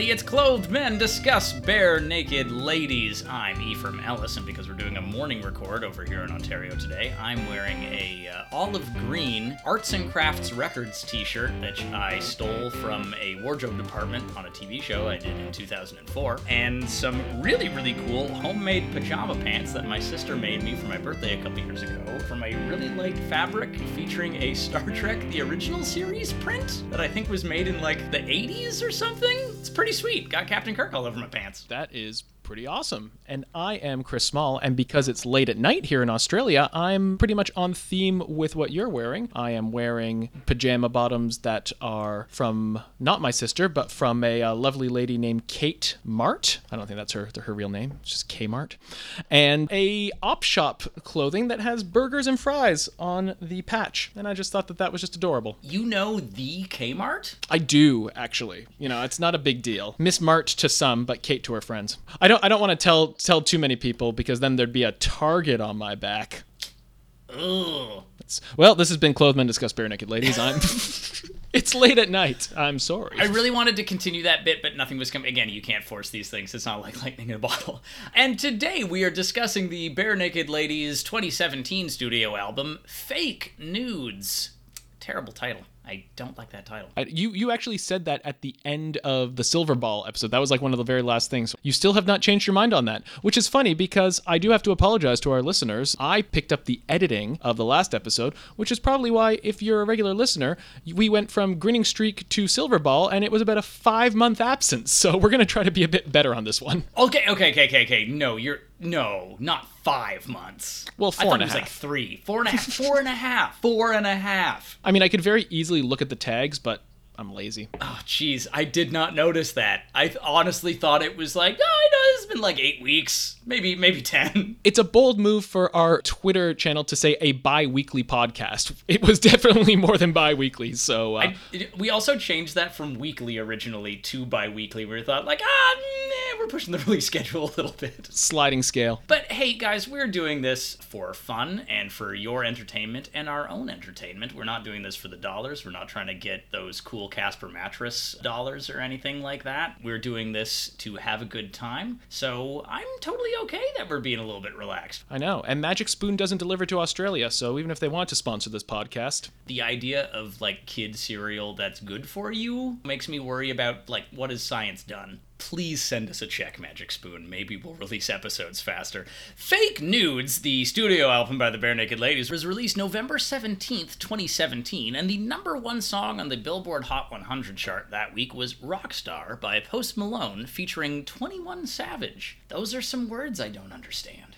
everybody. It's Clothed Men Discuss Barenaked Ladies. I'm Ephraim Ellis, and because we're doing a morning record over here in Ontario today, I'm wearing a uh, olive green Arts and Crafts Records t-shirt that I stole from a wardrobe department on a TV show I did in 2004, and some really, really cool homemade pajama pants that my sister made me for my birthday a couple years ago from a really light fabric featuring a Star Trek The Original Series print that I think was made in like the 80s or something. It's pretty sweet. Got Captain Kirk all over my pants. That is pretty awesome. And I am Chris Small, and because it's late at night here in Australia, I'm pretty much on theme with what you're wearing. I am wearing pajama bottoms that are from not my sister, but from a, uh, lovely lady named Kate Mart. I don't think that's her her real name. It's just K Mart. And a op shop clothing that has burgers and fries on the patch. And I just thought that that was just adorable. You know the Kmart? I do actually. You know, it's not a big deal. Miss Mart to some, but Kate to her friends. I don't I don't want to tell tell too many people because then there'd be a target on my back. Ugh. Well, this has been Clothed Men Discuss Barenaked Ladies. I'm. it's late at night. I'm sorry. I really wanted to continue that bit, but nothing was coming. Again, you can't force these things. It's not like lightning in a bottle. And today we are discussing the Barenaked Ladies 2017 studio album, Fake Nudes. Terrible title. I don't like that title. I- you you actually said that at the end of the Silverball episode. That was like one of the very last things. You still have not changed your mind on that, which is funny because I do have to apologize to our listeners. I picked up the editing of the last episode, which is probably why, if you're a regular listener, we went from Grinning Streak to Silverball, and it was about a five month absence. So we're gonna try to be a bit better on this one. Okay, okay, okay, okay, okay. No, you're no, not five months. Well, I four thought and it was like three, four and a half, four and a half, four and a half. I mean, I could very easily look at the tags, but I'm lazy. Oh, jeez, I did not notice that. I th- honestly thought it was like, oh, I know has been like eight weeks, maybe, maybe ten. It's a bold move for our Twitter channel to say a bi weekly podcast. It was definitely more than bi weekly, so. Uh, I, we also changed that from weekly originally to bi-weekly. We thought like, ah, we're pushing the release schedule a little bit. sliding scale. But hey, guys, we're doing this for fun and for your entertainment and our own entertainment. We're not doing this for the dollars. We're not trying to get those cool Casper mattress dollars or anything like that. We're doing this to have a good time. So I'm totally okay that we're being a little bit relaxed. I know. And Magic Spoon doesn't deliver to Australia, so even if they want to sponsor this podcast, The idea of like kid cereal that's good for you makes me worry about like what has science done? Please send us a check, Magic Spoon. Maybe we'll release episodes faster. Fake Nudes, the studio album by the Barenaked Ladies, was released November 17th, 2017, and the number one song on the Billboard Hot 100 chart that week was Rockstar by Post Malone featuring 21 Savage. Those are some words I don't understand.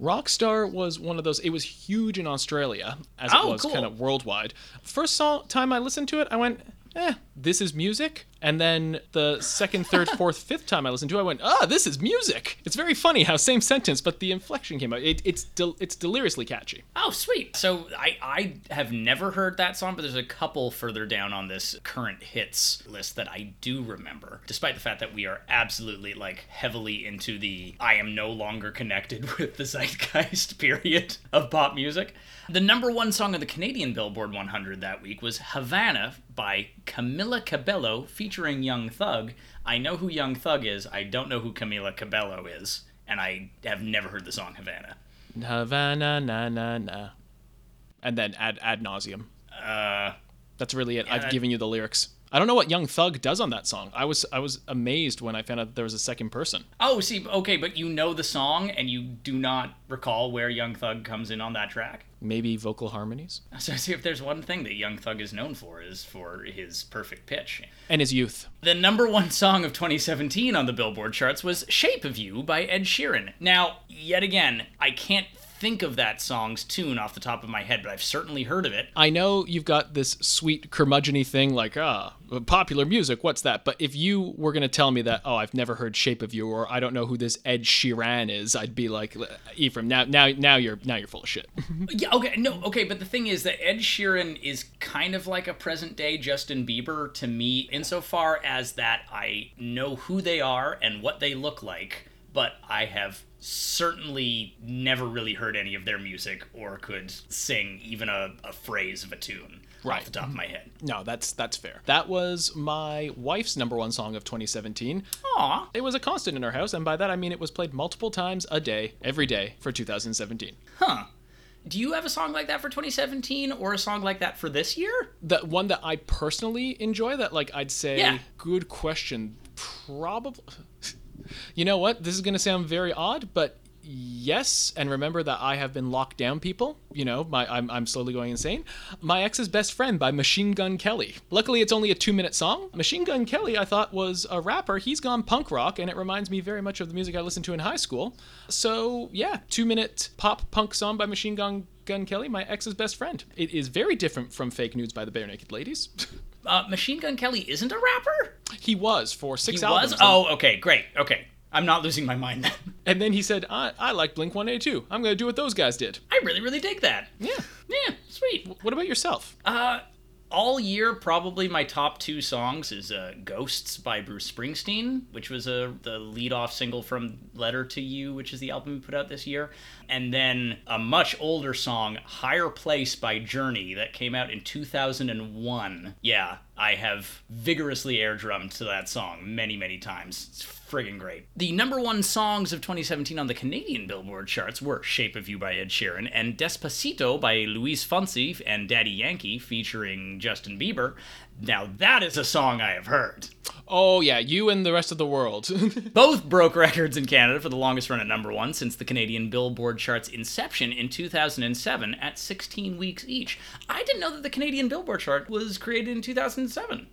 Rockstar was one of those. It was huge in Australia, as it Oh, was cool. kind of worldwide. First song, time I listened to it, I went, eh, this is music. And then the second, third, fourth, fifth time I listened to it, I went, ah, this is music. It's very funny how same sentence, but the inflection came out. It, it's del- it's deliriously catchy. Oh, sweet. So I, I have never heard that song, but there's a couple further down on this current hits list that I do remember, despite the fact that we are absolutely like heavily into the I am no longer connected with the zeitgeist period of pop music. The number one song on the Canadian Billboard 100 that week was Havana by Camila Cabello featuring Young Thug. I know who Young Thug is, I don't know who Camila Cabello is, and I have never heard the song Havana. Havana, na, na, na. And then ad, ad nauseum. Uh, That's really it. I've that- given you the lyrics. I don't know what Young Thug does on that song. I was I was amazed when I found out there was a second person. Oh, see, okay, but you know the song and you do not recall where Young Thug comes in on that track. Maybe vocal harmonies So, see, if there's one thing that Young Thug is known for is for his perfect pitch. and his youth. The number one song of 2017 on the Billboard charts was "Shape of You" by Ed Sheeran. Now, yet again, I can't think of that song's tune off the top of my head, but I've certainly heard of it. I know you've got this sweet curmudgeony thing like ah popular music. What's that? But if you were gonna tell me that oh I've never heard Shape of You or I don't know who this Ed Sheeran is, I'd be like Ephraim now now now you're now you're full of shit. Yeah, okay, no, okay, but the thing is that Ed Sheeran is kind of like a present day Justin Bieber to me, insofar as that I know who they are and what they look like, but I have certainly never really heard any of their music or could sing even a, a phrase of a tune off Right. the top of my head. No, that's that's fair. That was my wife's number one song of 2017. Aw, It was a constant in our house, and by that I mean it was played multiple times a day, every day for 2017. huh. Do you have a song like that for 2017 or a song like that for this year? The one that I personally enjoy, that like I'd say, Yeah. good question. Probably. You know what? This is going to sound very odd, but yes. And remember that I have been locked down, people. You know, my I'm, I'm slowly going insane. My ex's best friend by Machine Gun Kelly. Luckily, it's only a two minute song. Machine Gun Kelly, I thought was a rapper. He's gone punk rock, and it reminds me very much of the music I listened to in high school. So yeah, two minute pop punk song by Machine Gun Gun Kelly, my ex's best friend. It is very different from Fake Nudes by the Barenaked Ladies. Uh, Machine Gun Kelly isn't a rapper? he was for six He albums. was? Oh, okay, great. Okay. I'm not losing my mind then. And then he said, I, I like Blink 182. I'm going to do what those guys did. I really, really dig that. Yeah. Yeah, sweet. What about yourself? Uh, all year, probably my top two songs is uh, "Ghosts" by Bruce Springsteen, which was a the lead-off single from "Letter to You," which is the album he put out this year, and then a much older song, "Higher Place" by Journey, that came out in 2001. Yeah, I have vigorously air drummed to that song many, many times. It's friggin' great. The number one songs of 2017 on the Canadian Billboard charts were Shape of You by Ed Sheeran and Despacito by Luis Fonsi and Daddy Yankee featuring Justin Bieber. Now that is a song I have heard. Oh, yeah, you and the rest of the world. Both broke records in Canada for the longest run at number one since the Canadian Billboard chart's inception in 2007 at 16 weeks each. I didn't know that the Canadian Billboard chart was created in 2007.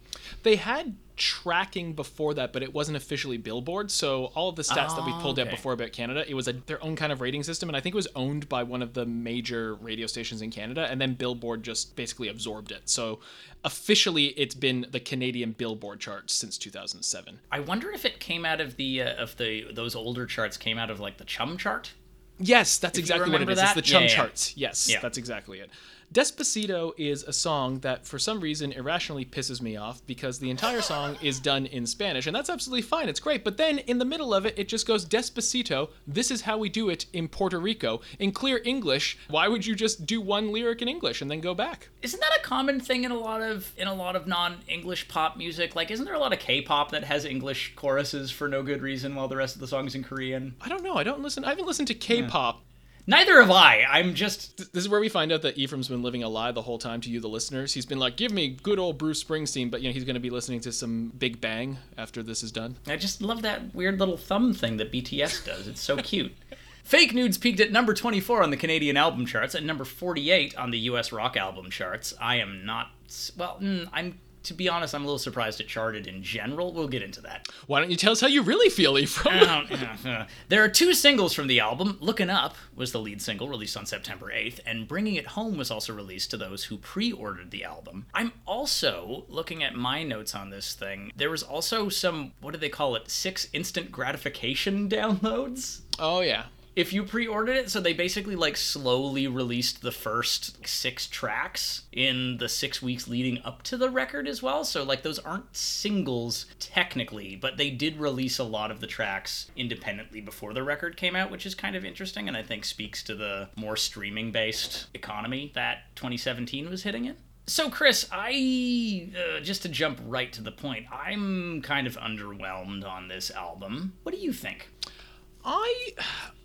they had tracking before that, but it wasn't officially Billboard. So all of the stats that we Oh, pulled out before about Canada, it was a, their own kind of rating system. And I think it was owned by one of the major radio stations in Canada. And then Billboard just basically absorbed it. So officially, it's been the Canadian Billboard charts since 2007. I wonder if it came out of the uh, of the those older charts came out of like the Chum chart. Yes, that's you exactly what it is. It's that? the Chum Yeah, yeah. charts. Yes, Yeah. that's exactly it. Despacito is a song that, for some reason, irrationally pisses me off because the entire song is done in Spanish, and that's absolutely fine. It's great. But then in the middle of it, it just goes Despacito. This is how we do it in Puerto Rico in clear English. Why would you just do one lyric in English and then go back? Isn't that a common thing in a lot of in a lot of non-English pop music? Like isn't there a lot of K-pop that has English choruses for no good reason while the rest of the song's in Korean? I don't know. I don't listen. I haven't listened to K-pop. Neither have I. I'm just This is where we find out that Ephraim's been living a lie the whole time to you, the listeners. He's been like, "Give me good old Bruce Springsteen," but you know he's going to be listening to some Big Bang after this is done. I just love that weird little thumb thing that BTS does. It's so cute. Fake Nudes peaked at number 24 on the Canadian album charts and number 48 on the US rock album charts. I am not well, mm, I'm to be honest, I'm a little surprised it charted in general. We'll get into that. Why don't you tell us how you really feel, Ephraim? Uh, there are two singles from the album. Looking Up was the lead single released on September 8th, and Bringing It Home was also released to those who pre ordered the album. I'm also looking at my notes on this thing. There was also some, what do they call it, six instant gratification downloads? oh yeah. If you pre-ordered it so they basically like slowly released the first six tracks in the six weeks leading up to the record as well so like those aren't singles technically but they did release a lot of the tracks independently before the record came out which is kind of interesting and i think speaks to the more streaming based economy that 2017 was hitting in so, Chris, I uh, just to jump right to the point, I'm kind of underwhelmed on this album. What do you think? I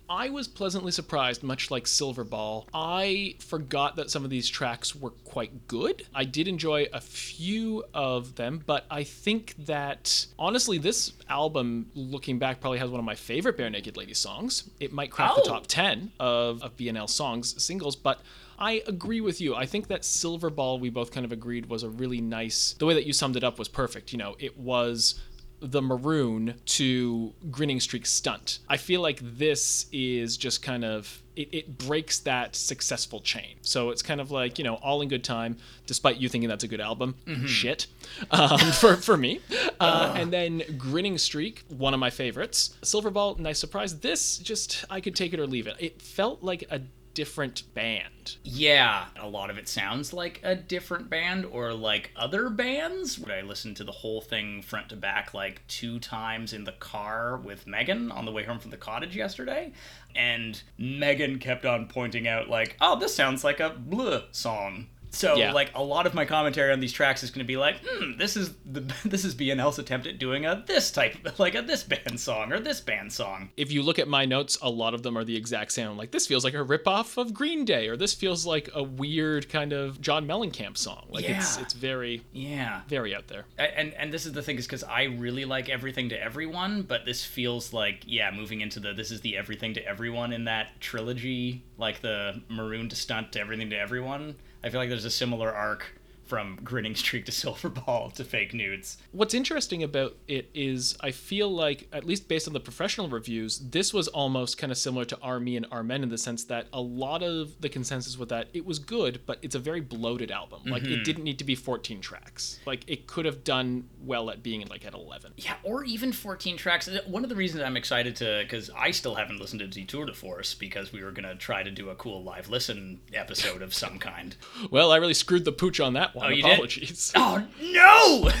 I was pleasantly surprised, much like Silverball. I forgot that some of these tracks were quite good. I did enjoy a few of them, but I think that honestly, this album, looking back, probably has one of my favorite Barenaked Ladies songs. It might crack Oh. the top 10 of, of BNL songs, singles, but I agree with you. I think that Silverball, we both kind of agreed, was a really nice. The way that you summed it up was perfect. You know, it was the maroon to grinning streak stunt. I feel like this is just kind of it, it breaks that successful chain. So it's kind of like you know all in good time despite you thinking that's a good album shit um, for, for me. Uh, and then grinning streak one of my favorites. Silverball nice surprise. This just i could take it or leave it. It felt like a different band. Yeah, a lot of it sounds like a different band or like other bands. I listened to the whole thing front to back like two times in the car with Megan on the way home from the cottage yesterday. And Megan kept on pointing out, like, oh, this sounds like a bleh song. So Yeah. like a lot of my commentary on these tracks is going to be like, hmm, this is the this is BNL's attempt at doing a this type like a this band song or this band song. If you look at my notes, a lot of them are the exact same. I'm like, this feels like a ripoff of Green Day, or this feels like a weird kind of John Mellencamp song. Like it's Yeah. it's very Yeah. very out there. And and this is the thing is because I really like everything to everyone, but this feels like yeah, moving into the this is the everything to everyone in that trilogy, like the maroon to stunt to everything to everyone. I feel like there's a similar arc from grinning streak to silverball to fake nudes. What's interesting about it is I feel like, at least based on the professional reviews, this was almost kind of similar to Are Me and Are Men in the sense that a lot of the consensus with that it was good, but it's a very bloated album. Like it mm-hmm. didn't need to be 14 tracks. Like it could have done well at being like at 11. Yeah, or even 14 tracks. Uh, one of the reasons I'm excited to, because I still haven't listened to Detour de Force because we were going to try to do a cool live listen episode of some kind. Well, I really screwed the pooch on that one. Oh, you did? Apologies. Oh, no!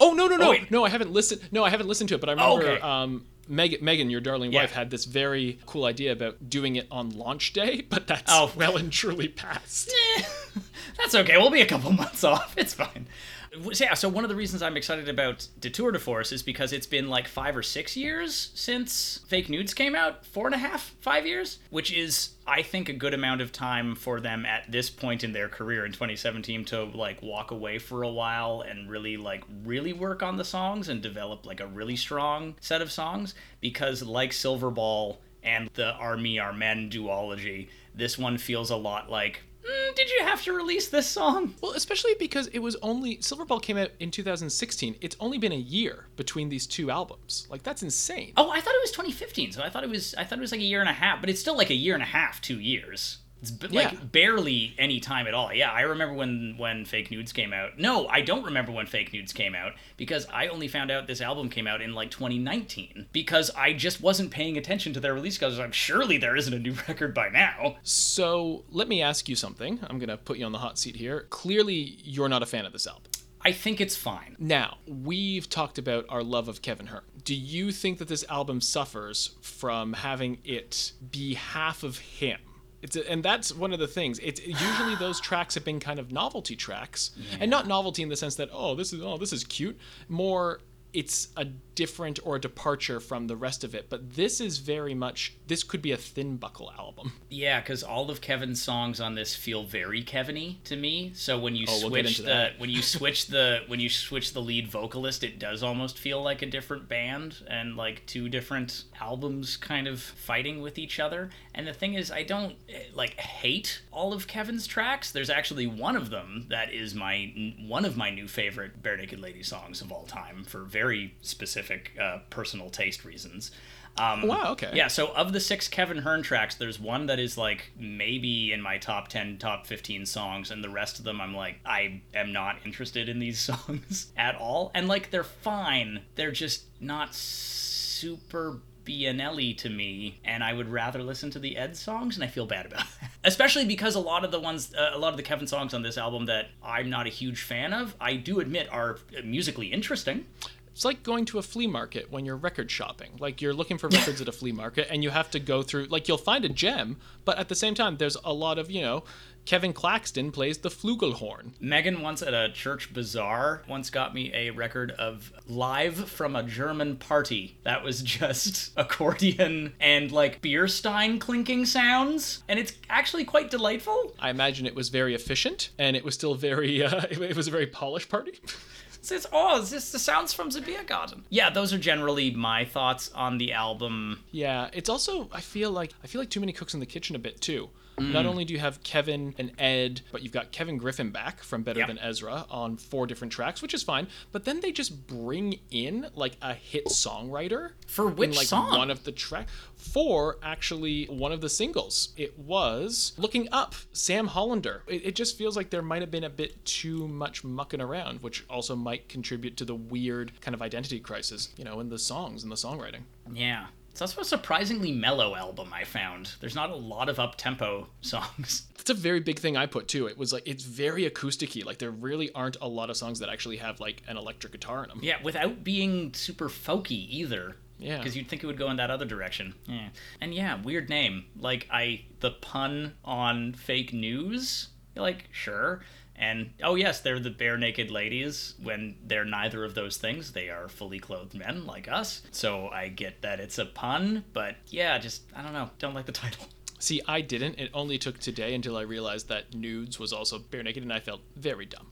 Oh no no no wait. no! I haven't listened. No, I haven't listened to it. But I Oh, remember okay. um, Megan, Megan, your darling Yeah. wife, had this very cool idea about doing it on launch day. But that's Oh. well and truly past. Eh, That's okay. We'll be a couple months off. It's fine. Yeah, so one of the reasons I'm excited about Detour de Force is because it's been like five or six years since Fake Nudes came out. Four and a half, five years, which is, I think, a good amount of time for them at this point in their career in 2017 to like walk away for a while and really like really work on the songs and develop like a really strong set of songs. Because like Silverball and the Are Me Are Men duology, this one feels a lot like "Mm, did you have to release this song? Well, especially because it was only Silverball came out in 2016. It's only been a year between these two albums. Like that's insane. Oh, I thought it was 2015. So I thought it was I thought it was like a year and a half, but it's still like a year and a half, two years. It's b- like barely any time at all. Yeah, I remember when when Fake Nudes came out. No, I don't remember when Fake Nudes came out because I only found out this album came out in like 2019 because I just wasn't paying attention to their release because I'm surely there isn't a new record by now. So let me ask you something. I'm gonna put you on the hot seat here. Clearly, you're not a fan of this album. I think it's fine. Now, we've talked about our love of Kevin Hearn. Do you think that this album suffers from having it be half of him? It's a, and that's one of the things. It's usually those tracks have been kind of novelty tracks, and not novelty in the sense that oh this is oh this is cute. More it's a different or a departure from the rest of it. But this is very much this could be a thin buckle album. Yeah, because all of Kevin's songs on this feel very Kevin-y to me. So when you Oh, we'll switch the that. when you switch the when you switch the lead vocalist, it does almost feel like a different band and like two different albums kind of fighting with each other. And the thing is, I don't eh, like hate all of Kevin's tracks. There's actually one of them that is my one of my new favorite Barenaked Lady songs of all time for very specific uh, personal taste reasons. Um, Wow, okay. Yeah, so of the six Kevin Hearn tracks, there's one that is like maybe in my top 10, top 15 songs, and the rest of them I'm like, I am not interested in these songs at all. And like, they're fine. They're just not super BNL to me, and I would rather listen to the Ed songs, and I feel bad about that. Especially because a lot of the ones, uh, a lot of the Kevin songs on this album that I'm not a huge fan of, I do admit are musically interesting. It's like going to a flea market when you're record shopping. Like you're looking for records at a flea market and you have to go through like you'll find a gem, but at the same time there's a lot of, you know, Kevin Claxton plays the flugelhorn. Megan once at a church bazaar once got me a record of Live from a German Party. That was just accordion and like beer stein clinking sounds. And it's actually quite delightful. I imagine it was very efficient and it was still very uh, it was a very polished party. It's, it's oh, it's just the sounds from the beer garden. Yeah, those are generally my thoughts on the album. Yeah, it's also I feel like I feel like too many cooks in the kitchen a bit too. Not mm. only do you have Kevin and Ed, but you've got Kevin Griffin back from Better. Than Ezra on four different tracks, which is fine. But then they just bring in like a hit songwriter For which in, like, song? One of the track for actually one of the singles. It was "Looking Up," Sam Hollander. It, it just feels like there might have been a bit too much mucking around, which also might contribute to the weird kind of identity crisis, you know, in the songs and the songwriting. Yeah. It's also a surprisingly mellow album, I found. There's not a lot of up tempo songs. That's a very big thing I put too. It was like it's very acousticy. Like there really aren't a lot of songs that actually have like an electric guitar in them. Yeah, without being super folky either. Yeah. Because you'd think it would go in that other direction. Yeah. And yeah, weird name. Like I the pun on fake news. You're like, sure. And oh yes, they're the bare naked ladies. When they're neither of those things, they are fully clothed men like us. So I get that it's a pun, but yeah, just I don't know. Don't like the title. See, I didn't. It only took today until I realized that nudes was also bare naked, and I felt very dumb.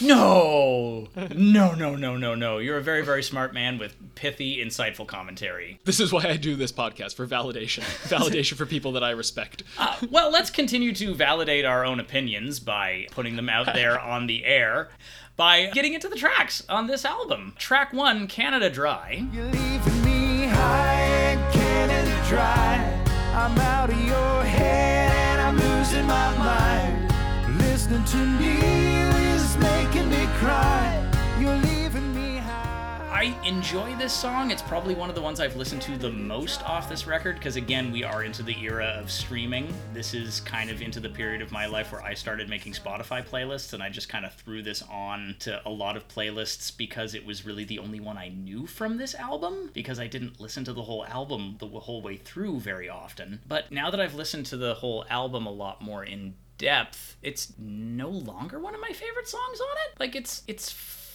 No, no, no, no, no, no. You're a very, very smart man with pithy, insightful commentary. This is why I do this podcast for validation. validation for people that I respect. Uh, well, let's continue to validate our own opinions by putting them out there on the air by getting into the tracks on this album. Track one, Canada Dry. You're me high and Canada dry. I enjoy this song. It's probably one of the ones I've listened to the most off this record because, again, we are into the era of streaming. This is kind of into the period of my life where I started making Spotify playlists and I just kind of threw this on to a lot of playlists because it was really the only one I knew from this album because I didn't listen to the whole album the whole way through very often. But now that I've listened to the whole album a lot more in depth, it's no longer one of my favorite songs on it. Like it's it's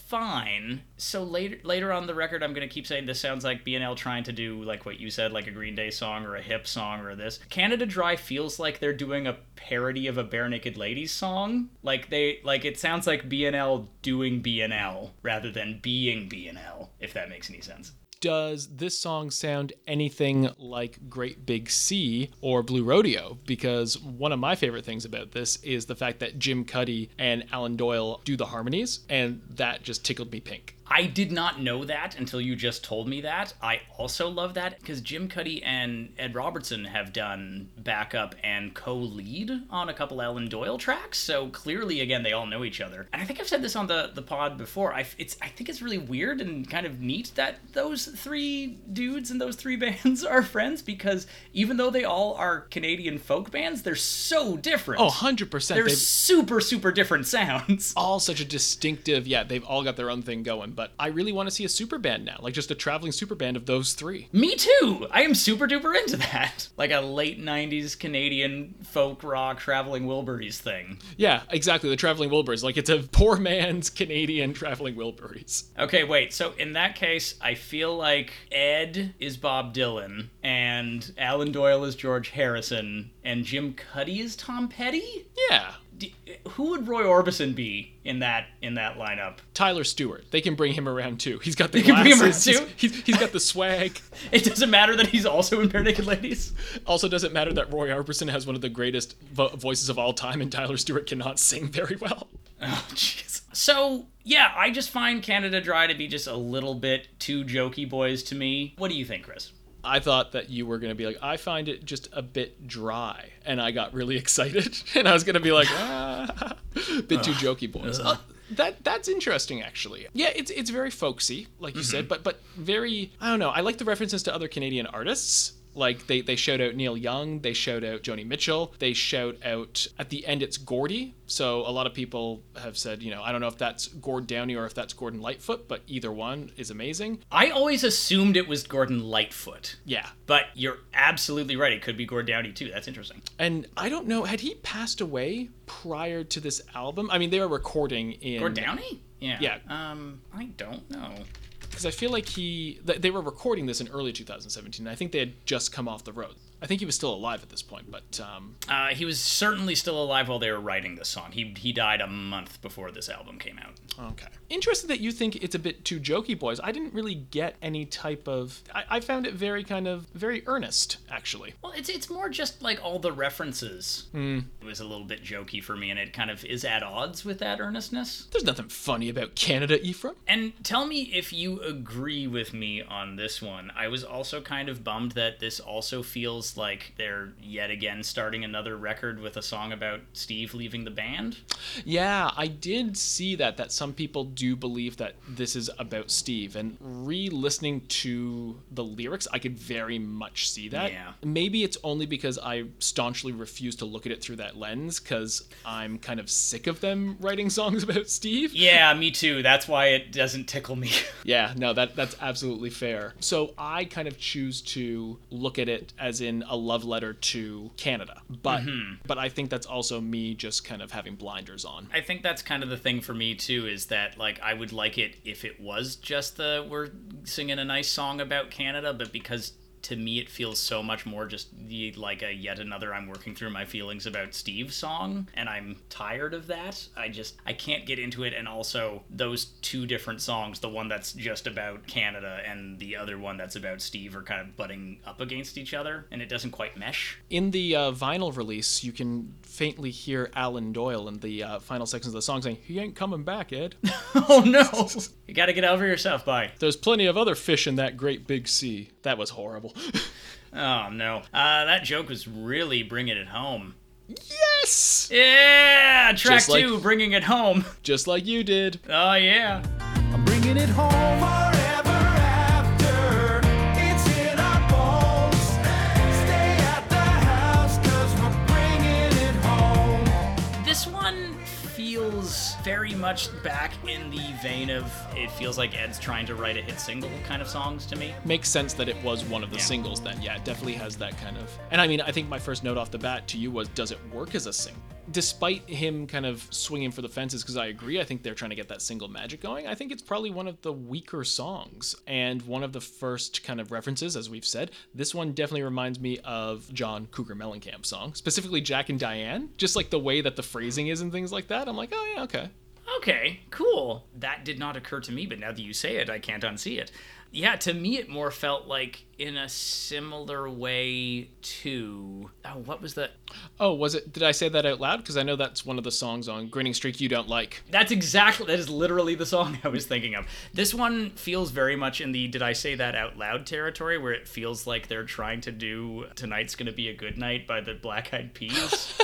fine. So later later on the record, I'm gonna keep saying this sounds like BNL trying to do like what you said, like a Green Day song or a hip song or this. Canada Dry feels like they're doing a parody of a Barenaked Ladies song. Like they like it sounds like BNL doing BNL rather than being BNL. If that makes any sense. Does this song sound anything like Great Big Sea or Blue Rodeo? Because one of my favorite things about this is the fact that Jim Cuddy and Alan Doyle do the harmonies, and that just tickled me pink. I did not know that until you just told me that. I also love that because Jim Cuddy and Ed Robertson have done backup and co-lead on a couple Alan Doyle tracks. So clearly, again, they all know each other. And I think I've said this on the the pod before. I it's I think it's really weird and kind of neat that those three dudes and those three bands are friends because even though they all are Canadian folk bands, they're so different. Oh, 100%. they're They've super super different sounds. all such a distinctive, yeah, they've all got their own thing going, but I really want to see a super band now, like just a traveling super band of those three. Me too. I am super duper into that. Like a late 90s Canadian folk rock traveling Wilburys thing. Yeah, exactly, the traveling Wilburys. Like it's a poor man's Canadian traveling Wilburys. Okay, wait. So in that case, I feel like Ed is Bob Dylan and Alan Doyle is George Harrison and Jim Cuddy is Tom Petty? Yeah. Who would Roy Orbison be in that in that lineup? Tyler Stewart. They can bring him around too. He's got the They can bring him around too? He's, he's, he's got the swag. It doesn't matter that he's also in Barenaked Ladies. Also, doesn't matter that Roy Orbison has one of the greatest vo- voices of all time, and Tyler Stewart cannot sing very well. Oh, jeez. So, yeah, I just find Canada Dry to be just a little bit too jokey boys to me. What do you think, Chris? I thought that you were going to be like, I find it just a bit dry. And I got really excited. And I was going to be like, ah, bit too jokey, boys. Uh, that that's interesting actually. Yeah, it's it's very folksy, like you said, but but very I don't know. I like the references to other Canadian artists. Like they, they shout out Neil Young, they shout out Joni Mitchell, they shout out at the end it's Gordy. So a lot of people have said, you know, I don't know if that's Gord Downey or if that's Gordon Lightfoot, but either one is amazing. I always assumed it was Gordon Lightfoot. Yeah. But you're absolutely right. It could be Gord Downey, too. That's interesting. And I don't know, had he passed away prior to this album? I mean, they were recording in. Gord Downey? Yeah. Yeah. Um, I don't know. Because I feel like he. They were recording this in early 2017. I think they had just come off the road. I think he was still alive at this point, but. Um, Uh, he was certainly still alive while they were writing this song. He, he died a month before this album came out. okay. Interested that you think it's a bit too jokey, boys. I didn't really get any type of. I, I found it very kind of. very earnest, actually. Well, it's it's more just like all the references. It was a little bit jokey for me, and it kind of is at odds with that earnestness. There's nothing funny about Canada, Ephraim. And tell me if you agree with me on this one. I was also kind of bummed that this also feels like they're yet again starting another record with a song about Steve leaving the band. Yeah, I did see that that some people do believe that this is about Steve and re-listening to the lyrics, I could very much see that. Yeah. Maybe it's only because I staunchly refuse to look at it through that lens cuz I'm kind of sick of them writing songs about Steve. Yeah, me too. That's why it doesn't tickle me. Yeah, no, that that's absolutely fair. So I kind of choose to look at it as in a love letter to Canada. But mm-hmm. but I think that's also me just kind of having blinders on. I think that's kind of the thing for me too is that like I would like it if it was just the we're singing a nice song about Canada, but because to me it feels so much more just the, like a yet another I'm working through my feelings about Steve song and I'm tired of that. I just I can't get into it and also those two different songs, the one that's just about Canada and the other one that's about Steve are kind of butting up against each other and it doesn't quite mesh. In the uh, vinyl release, you can faintly hear Alan Doyle in the uh, final sections of the song saying, "He ain't coming back, Ed." oh no. you got to get over yourself, bye. There's plenty of other fish in that great big sea. That was horrible. Oh no. Uh, that joke was really bringing it home. yes, Yeah, track Just like- two, bringing it home. just like you did. Oh yeah. I'm bringing it home very much back in the vein of it feels like Ed's trying to write a hit single kind of songs to me. Makes sense that it was one of the Yeah. singles then. Yeah, it definitely has that kind of. And I mean, I think my first note off the bat to you was, does it work as a single? Despite him kind of swinging for the fences, because I agree, I think they're trying to get that single magic going. I think it's probably one of the weaker songs and one of the first kind of references, as we've said. This one definitely reminds me of John Cougar Mellencamp song, specifically Jack and Diane. Just like the way that the phrasing is and things like that. I'm like, oh yeah, okay. Okay, cool. That did not occur to me, but now that you say it, I can't unsee it. Yeah, to me, it more felt like in a similar way to. Oh, what was the. Oh, was it? Did I say that out loud? Because I know that's one of the songs on Grinning Streak you don't like. That's exactly. That is literally the song I was thinking of. This one feels very much in the "Did I say that out loud?" territory, where it feels like they're trying to do "Tonight's Gonna Be a Good Night" by the Black Eyed Peas.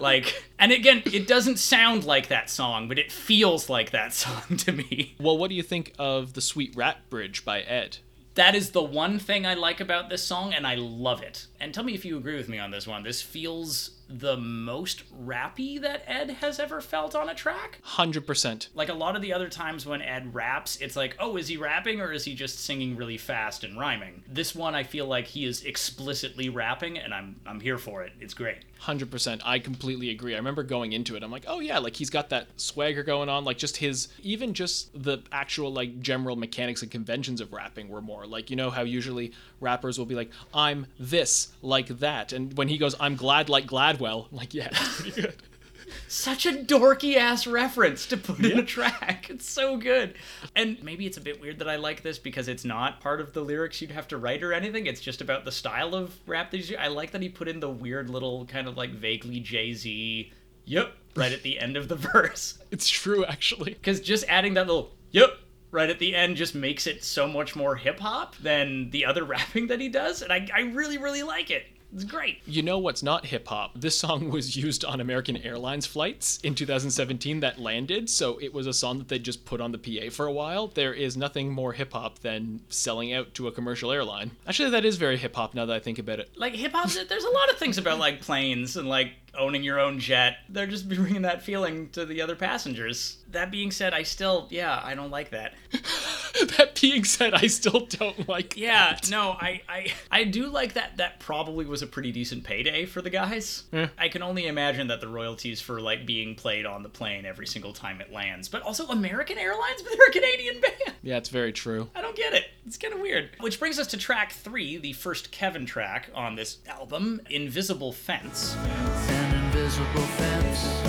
like, and again, it doesn't sound like that song, but it feels like that song to me. Well, what do you think of the Sweet Rap Bridge by Ed? That is the one thing I like about this song, and I love it. And tell me if you agree with me on this one. This feels the most rappy that Ed has ever felt on a track. 100%. Like a lot of the other times when Ed raps, it's like, oh, is he rapping or is he just singing really fast and rhyming? This one, I feel like he is explicitly rapping, and I'm I'm here for it. It's great. 100%. I completely agree. I remember going into it, I'm like, oh yeah, like he's got that swagger going on. Like just his, even just the actual like general mechanics and conventions of rapping were more like, you know how usually rappers will be like, I'm this, like that. And when he goes, I'm glad like Gladwell, I'm like, yeah, that's pretty good. Such a dorky ass reference to put in a track. It's so good. And maybe it's a bit weird that I like this because it's not part of the lyrics you'd have to write or anything. It's just about the style of rap that he's I like that he put in the weird little kind of like vaguely Jay-Z, yep, right at the end of the verse. It's true, actually. Because just adding that little yep right at the end just makes it so much more hip hop than the other rapping that he does. And I, I really, really like it. It's great. You know what's not hip hop? This song was used on American Airlines flights in 2017 that landed, so it was a song that they just put on the PA for a while. There is nothing more hip hop than selling out to a commercial airline. Actually, that is very hip hop now that I think about it. Like hip hop, there's a lot of things about like planes and like owning your own jet. They're just bringing that feeling to the other passengers. That being said, I still, yeah, I don't like that. that being said, I still don't like Yeah, that. no, I, I, I do like that. That probably was a pretty decent payday for the guys. I can only imagine that the royalties for like being played on the plane every single time it lands. But also American Airlines, but they're a Canadian band. Yeah, it's very true. I don't get it. It's kind of weird. Which brings us to track three, the first Kevin track on this album, Invisible Fence. An invisible fence.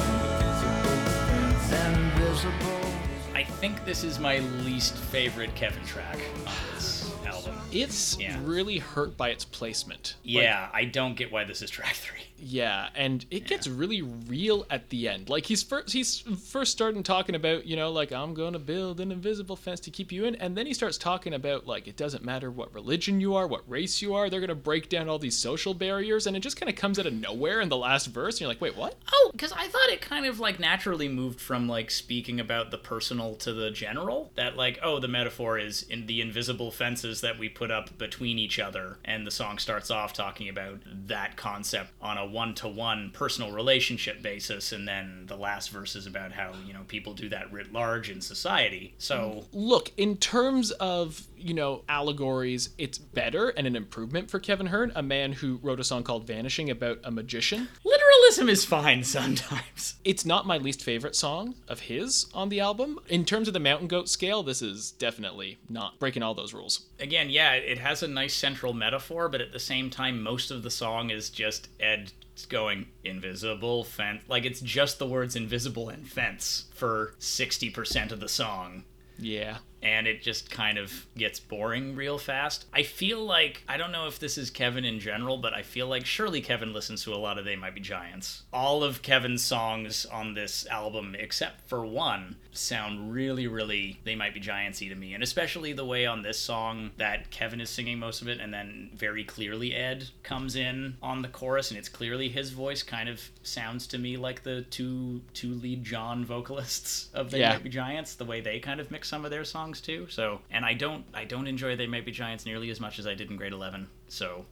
Invisible. I think this is my least favorite Kevin track on this album. It's Yeah. really hurt by its placement. Like, Yeah, I don't get why this is track three. Yeah, and it gets really real at the end. Like he's first he's first starting talking about, you know, like I'm going to build an invisible fence to keep you in, and then he starts talking about like it doesn't matter what religion you are, what race you are, they're going to break down all these social barriers and it just kind of comes out of nowhere in the last verse and you're like, "Wait, what?" Oh, because I thought it kind of like naturally moved from like speaking about the personal to the general. That like, oh, the metaphor is in the invisible fences that we put up between each other, and the song starts off talking about that concept on a one-to-one personal relationship basis, and then the last verse is about how you know people do that writ large in society. So Look, in terms of, you know, allegories, it's better and an improvement for Kevin Hearn, a man who wrote a song called Vanishing about a magician. literalism is fine sometimes. It's not my least favorite song of his on the album. In terms of the Mountain Goat scale, this is definitely not breaking all those rules. again, yeah, it has a nice central metaphor, but at the same time, most of the song is just Ed going invisible fence. Like it's just the words invisible and fence for 60% of the song. Yeah. And it just kind of gets boring real fast. I feel like, I don't know if this is Kevin in general, but I feel like surely Kevin listens to a lot of They Might Be Giants. All of Kevin's songs on this album, except for one, sound really, really They Might Be Giantsy to me. And especially the way on this song that Kevin is singing most of it, and then very clearly Ed comes in on the chorus, and it's clearly his voice kind of sounds to me like the two two lead John vocalists of They Yeah. Might Be Giants, the way they kind of mix some of their songs too. So, and I don't I don't enjoy They Might Be Giants nearly as much as I did in grade 11. So,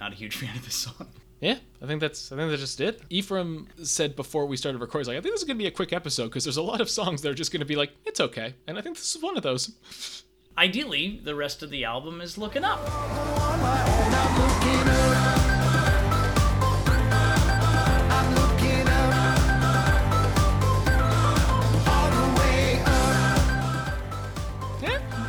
not a huge fan of this song. Yeah, I think that's I think that's just it. Ephraim said before we started recording, he's like, I think this is gonna be a quick episode because there's a lot of songs that are just gonna be like, it's okay. And I think this is one of those. Ideally, the rest of the album is looking up.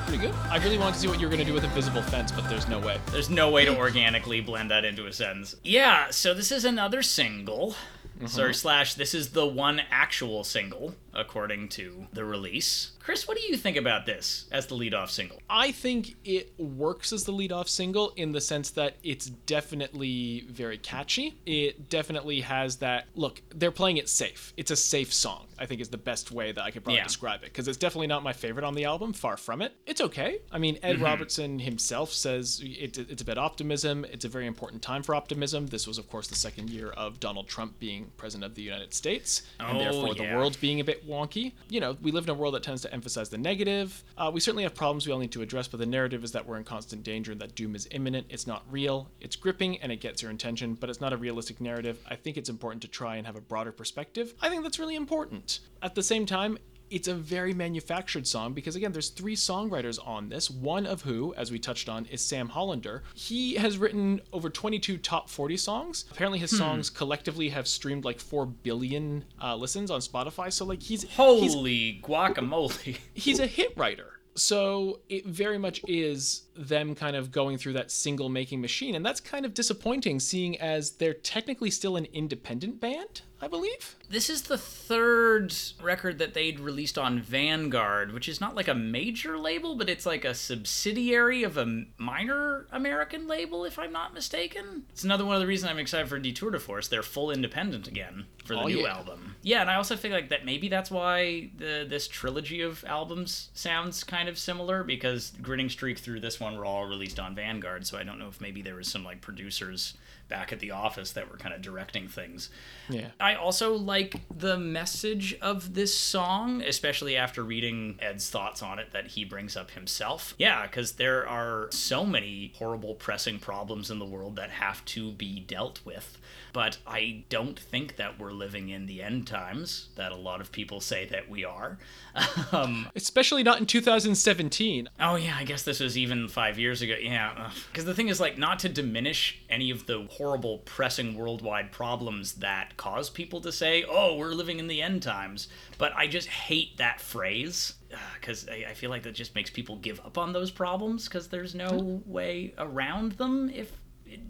Pretty good. I really wanted to see what you were gonna do with Invisible Fence, but there's no way. There's no way to organically blend that into a sentence. Yeah, so this is another single. Mm-hmm. Sorry, slash, this is the one actual single, according to the release. Chris, what do you think about this as the lead-off single? I think it works as the lead-off single in the sense that it's definitely very catchy. It definitely has that look. They're playing it safe. It's a safe song. I think is the best way that I could probably Yeah. describe it because it's definitely not my favorite on the album. Far from it. It's okay. I mean, Ed mm-hmm. Robertson himself says it, it's about optimism. It's a very important time for optimism. This was, of course, the second year of Donald Trump being president of the United States, and Oh, therefore yeah. the world being a bit wonky. You know, we live in a world that tends to emphasize the negative. Uh, we certainly have problems we all need to address, but the narrative is that we're in constant danger and that doom is imminent. It's not real. It's gripping and it gets your attention, but it's not a realistic narrative. I think it's important to try and have a broader perspective. I think that's really important. At the same time, it's a very manufactured song because again there's three songwriters on this one of who as we touched on is sam hollander he has written over 22 top 40 songs apparently his songs collectively have streamed like 4 billion uh, listens on spotify so like he's he's Holy guacamole. he's a hit writer. So it very much is them kind of going through that single making machine. And that's kind of disappointing seeing as they're technically still an independent band, I believe. This is the third record that they'd released on Vanguard, which is not like a major label, but it's like a subsidiary of a minor American label, if I'm not mistaken. It's another one of the reasons I'm excited for Detour de Force. They're full independent again for the Oh, new yeah. album. Yeah, and I also feel like that maybe that's why the this trilogy of albums sounds kind of similar because Grinning Streak through this one were all released on Vanguard, so I don't know if maybe there was some like producers back at the office that were kind of directing things. Yeah. I also like the message of this song, especially after reading Ed's thoughts on it that he brings up himself. Yeah, because there are so many horrible, pressing problems in the world that have to be dealt with. But I don't think that we're living in the end times that a lot of people say that we are. um, Especially not in 2017. Oh yeah, I guess this was even five years ago. Yeah, because the thing is, like, not to diminish any of the horrible, pressing worldwide problems that cause people to say, "Oh, we're living in the end times," but I just hate that phrase because I, I feel like that just makes people give up on those problems because there's no way around them if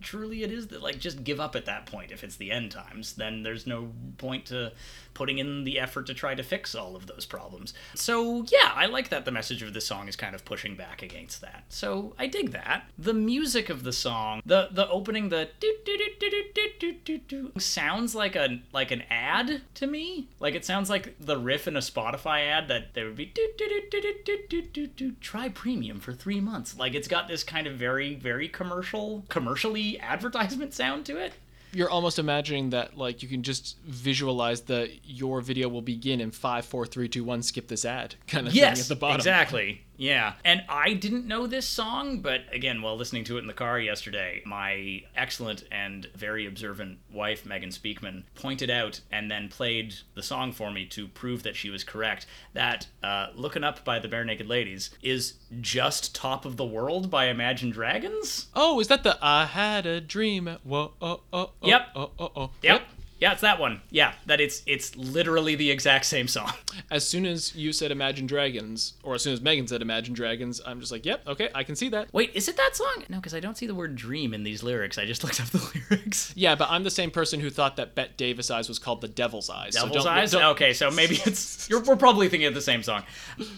truly it is that like just give up at that point if it's the end times then there's no point to putting in the effort to try to fix all of those problems so yeah i like that the message of the song is kind of pushing back against that so i dig that the music of the song the the opening the sounds like a like an ad to me like it sounds like the riff in a spotify ad that there would be do do do do do do do try premium for three months like it's got this kind of very very commercial commercially advertisement sound to it You're almost imagining that like you can just visualize that your video will begin in five, four, three, two, one. Skip this ad kind of thing at the bottom. exactly yeah and i didn't know this song but again while listening to it in the car yesterday my excellent and very observant wife megan speakman pointed out and then played the song for me to prove that she was correct that uh, looking up by the bare naked ladies is just top of the world by imagine dragons Oh, is that the I had a dream? Whoa, oh, oh, oh, Yep. oh, oh, oh. yep yeah it's that one yeah that it's it's literally the exact same song As soon as you said Imagine Dragons, or as soon as Megan said Imagine Dragons, I'm just like, yep, okay, I can see that. wait is it that song no because i don't see the word dream in these lyrics i just looked up the lyrics Yeah, but I'm the same person who thought that Bette Davis Eyes was called the Devil's Eyes. so Devil's don't- Eyes. don't- okay, so maybe it's you're, we're probably thinking of the same song.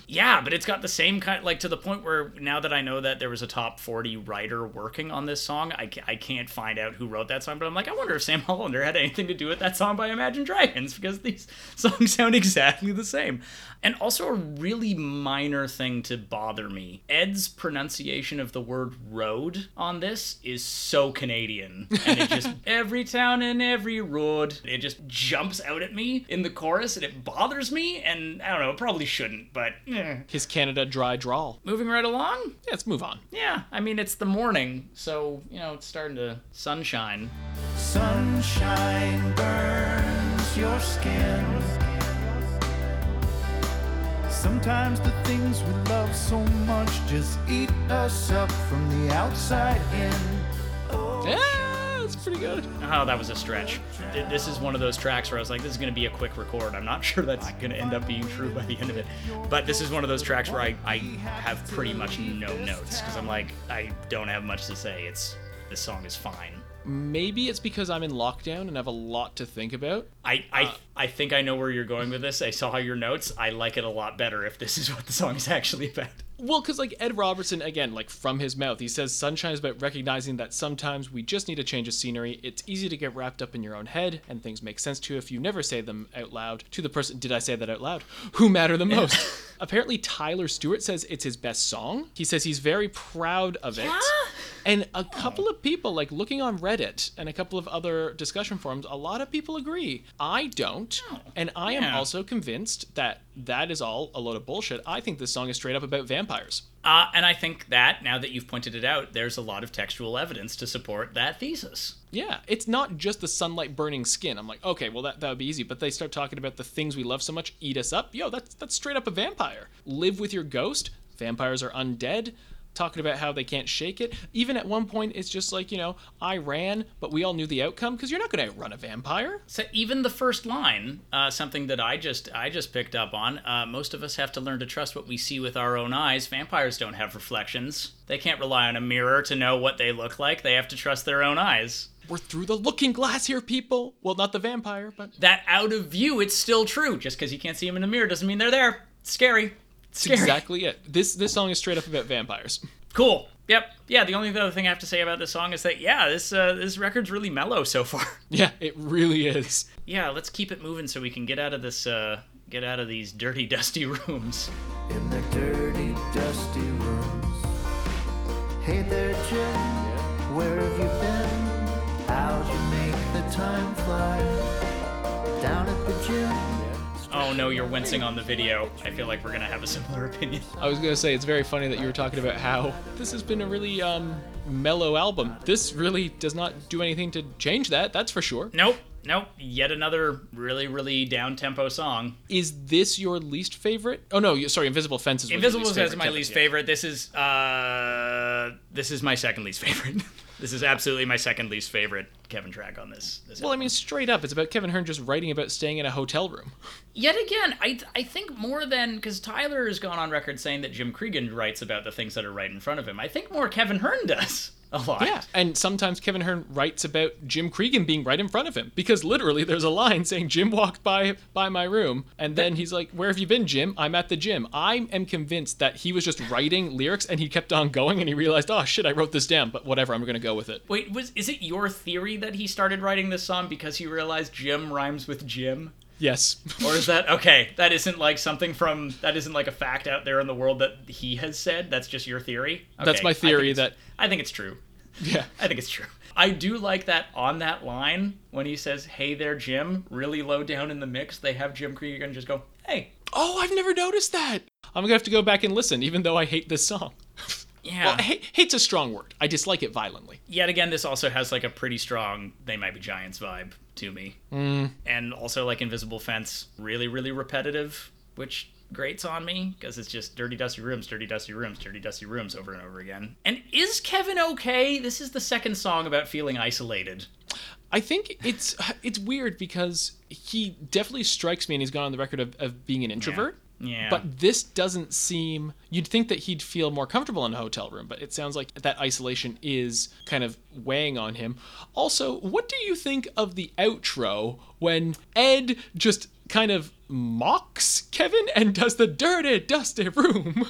Yeah, but it's got the same kind, like to the point where now that I know that there was a top forty writer working on this song, I, I can't find out who wrote that song. But I'm like, I wonder if Sam Hollander had anything to do with that song by Imagine Dragons because these songs sound exactly the same. And also a really minor thing to bother me. Ed's pronunciation of the word road on this is so Canadian. And it just every town and every road, it just jumps out at me in the chorus and it bothers me and I don't know, it probably shouldn't, but eh. His Canada dry drawl. moving right along. Yeah, let's move on. Yeah, I mean it's the morning, so you know, it's starting to sunshine. Sunshine burns your skin. Sometimes the things we love so much just eat us up from the outside in. Oh, Yeah, that's pretty good. Oh, that was a stretch. This is one of those tracks where I was like, this is going to be a quick record. I'm not sure that's going to end up being true by the end of it. But this is one of those tracks where I, I have pretty much no notes because I'm like, I don't have much to say. It's This song is fine. Maybe it's because I'm in lockdown and have a lot to think about. I, I, uh, I think I know where you're going with this. I saw your notes. I like it a lot better if this is what the song is actually about. Well, because like Ed Robertson, again, like from his mouth, he says sunshine is about recognizing that sometimes we just need a change of scenery. It's easy to get wrapped up in your own head, and things make sense to you if you never say them out loud to the person. Did I say that out loud? Who matter the most? Apparently, Tyler Stewart says it's his best song. He says he's very proud of it. And a oh. couple of people, like looking on Reddit and a couple of other discussion forums, a lot of people agree. I don't. Oh, and I am also convinced that that is all a load of bullshit. I think this song is straight up about vampires. Uh, and I think that, now that you've pointed it out, there's a lot of textual evidence to support that thesis. Yeah, it's not just the sunlight burning skin. I'm like, okay, well that that would be easy. But they start talking about the things we love so much eat us up. Yo, that's that's straight up a vampire. Live with your ghost. Vampires are undead. Talking about how they can't shake it. Even at one point, it's just like you know, I ran, but we all knew the outcome because you're not going to outrun a vampire. So even the first line, uh, something that I just I just picked up on. Uh, most of us have to learn to trust what we see with our own eyes. Vampires don't have reflections. They can't rely on a mirror to know what they look like. They have to trust their own eyes. We're through the looking glass here, people. Well, not the vampire, but That out of view, it's still true. Just because you can't see them in the mirror doesn't mean they're there. It's scary. It's that's scary. exactly it. This this song is straight up about vampires. Cool. Yep. Yeah. The only other thing I have to say about this song is that yeah, this uh, this record's really mellow so far. Yeah, it really is. yeah. Let's keep it moving so we can get out of this. Uh, get out of these dirty, dusty rooms. in the dirty, dusty rooms. Hey there, Jim. Where have you been? How'd you make the time fly? Down at the gym. Oh no, you're wincing on the video. I feel like we're gonna have a similar opinion. I was gonna say it's very funny that you were talking about how this has been a really um mellow album. This really does not do anything to change that. That's for sure. Nope. Nope. Yet another really, really down tempo song. Is this your least favorite? Oh no, sorry, Invisible Fences. Invisible least is my least favorite. This is uh this is my second least favorite. This is absolutely my second least favorite Kevin track on this. this Well, I mean, straight up, it's about Kevin Hearn just writing about staying in a hotel room. Yet again, I I think more than because Tyler has gone on record saying that Jim Creeggan writes about the things that are right in front of him. I think more Kevin Hearn does. A lot. Yeah, and sometimes Kevin Hearn writes about Jim Creeggan being right in front of him because literally there's a line saying Jim walked by by my room, and then he's like, "Where have you been, Jim? I'm at the gym." I am convinced that he was just writing lyrics and he kept on going, and he realized, "Oh shit, I wrote this down." But whatever, I'm gonna go with it. Wait, was is it your theory that he started writing this song because he realized Jim rhymes with gym? Yes. Or is that okay? That isn't like something from that isn't like a fact out there in the world that he has said. That's just your theory. That's my theory it's- that- I think it's true. Yeah. I think it's true. I do like that on that line when he says, "Hey there, Jim." Really low down in the mix, they have Jim Creeggan just go, "Hey." Oh, I've never noticed that. I'm gonna have to go back and listen, even though I hate this song. Yeah. Well, hate, hate's a strong word. I dislike it violently. Yet again, this also has like a pretty strong "They Might Be Giants" vibe to me, mm. and also like "Invisible Fence," really, really repetitive, which grates on me because it's just dirty, dusty rooms, dirty, dusty rooms, dirty, dusty rooms over and over again. And is Kevin okay? This is the second song about feeling isolated. I think it's it's weird because he definitely strikes me, and he's gone on the record of, of being an introvert. Yeah. But this doesn't seem. You'd think that he'd feel more comfortable in a hotel room, but it sounds like that isolation is kind of weighing on him. Also, what do you think of the outro when Ed just kind of mocks Kevin and does the dirty, dusty room?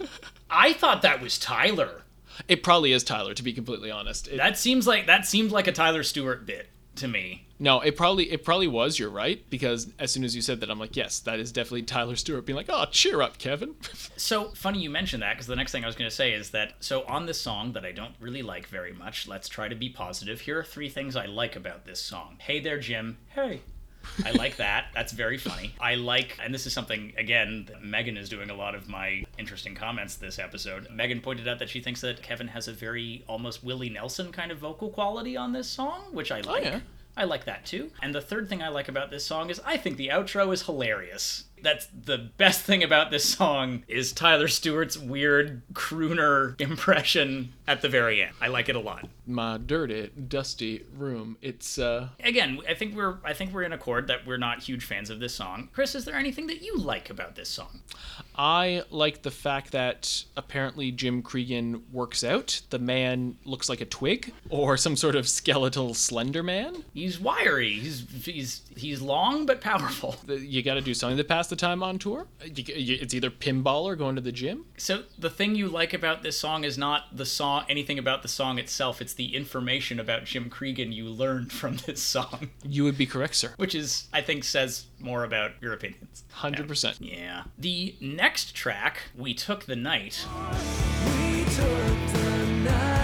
I thought that was Tyler. it probably is Tyler, to be completely honest. It- That seems like that seemed like a Tyler Stewart bit to me. No, it probably it probably was. You're right because as soon as you said that, I'm like, yes, that is definitely Tyler Stewart being like, "Oh, cheer up, Kevin." So funny you mentioned that because the next thing I was going to say is that so on this song that I don't really like very much, let's try to be positive. Here are three things I like about this song. Hey there, Jim. Hey. I like that. That's very funny. I like, and this is something, again, that Megan is doing a lot of my interesting comments this episode. Megan pointed out that she thinks that Kevin has a very almost Willie Nelson kind of vocal quality on this song, which I oh, like. yeah. I like that too. And the third thing I like about this song is I think the outro is hilarious. That's the best thing about this song is Tyler Stewart's weird crooner impression at the very end. I like it a lot. My dirty, dusty room. It's uh Again, I think we're I think we're in accord that we're not huge fans of this song. Chris, is there anything that you like about this song? I like the fact that apparently Jim Creeggan works out. The man looks like a twig or some sort of skeletal slender man. He's wiry. He's he's he's long but powerful. You got to do something to pass the time on tour. You- you- It's either pinball or going to the gym. So the thing you like about this song is not the song anything about the song itself, it's the information about Jim Creeggan you learned from this song. You would be correct, sir. which is I think says more about your opinions. Hundred percent. Yeah. The next track, We Took the Night. We took the night.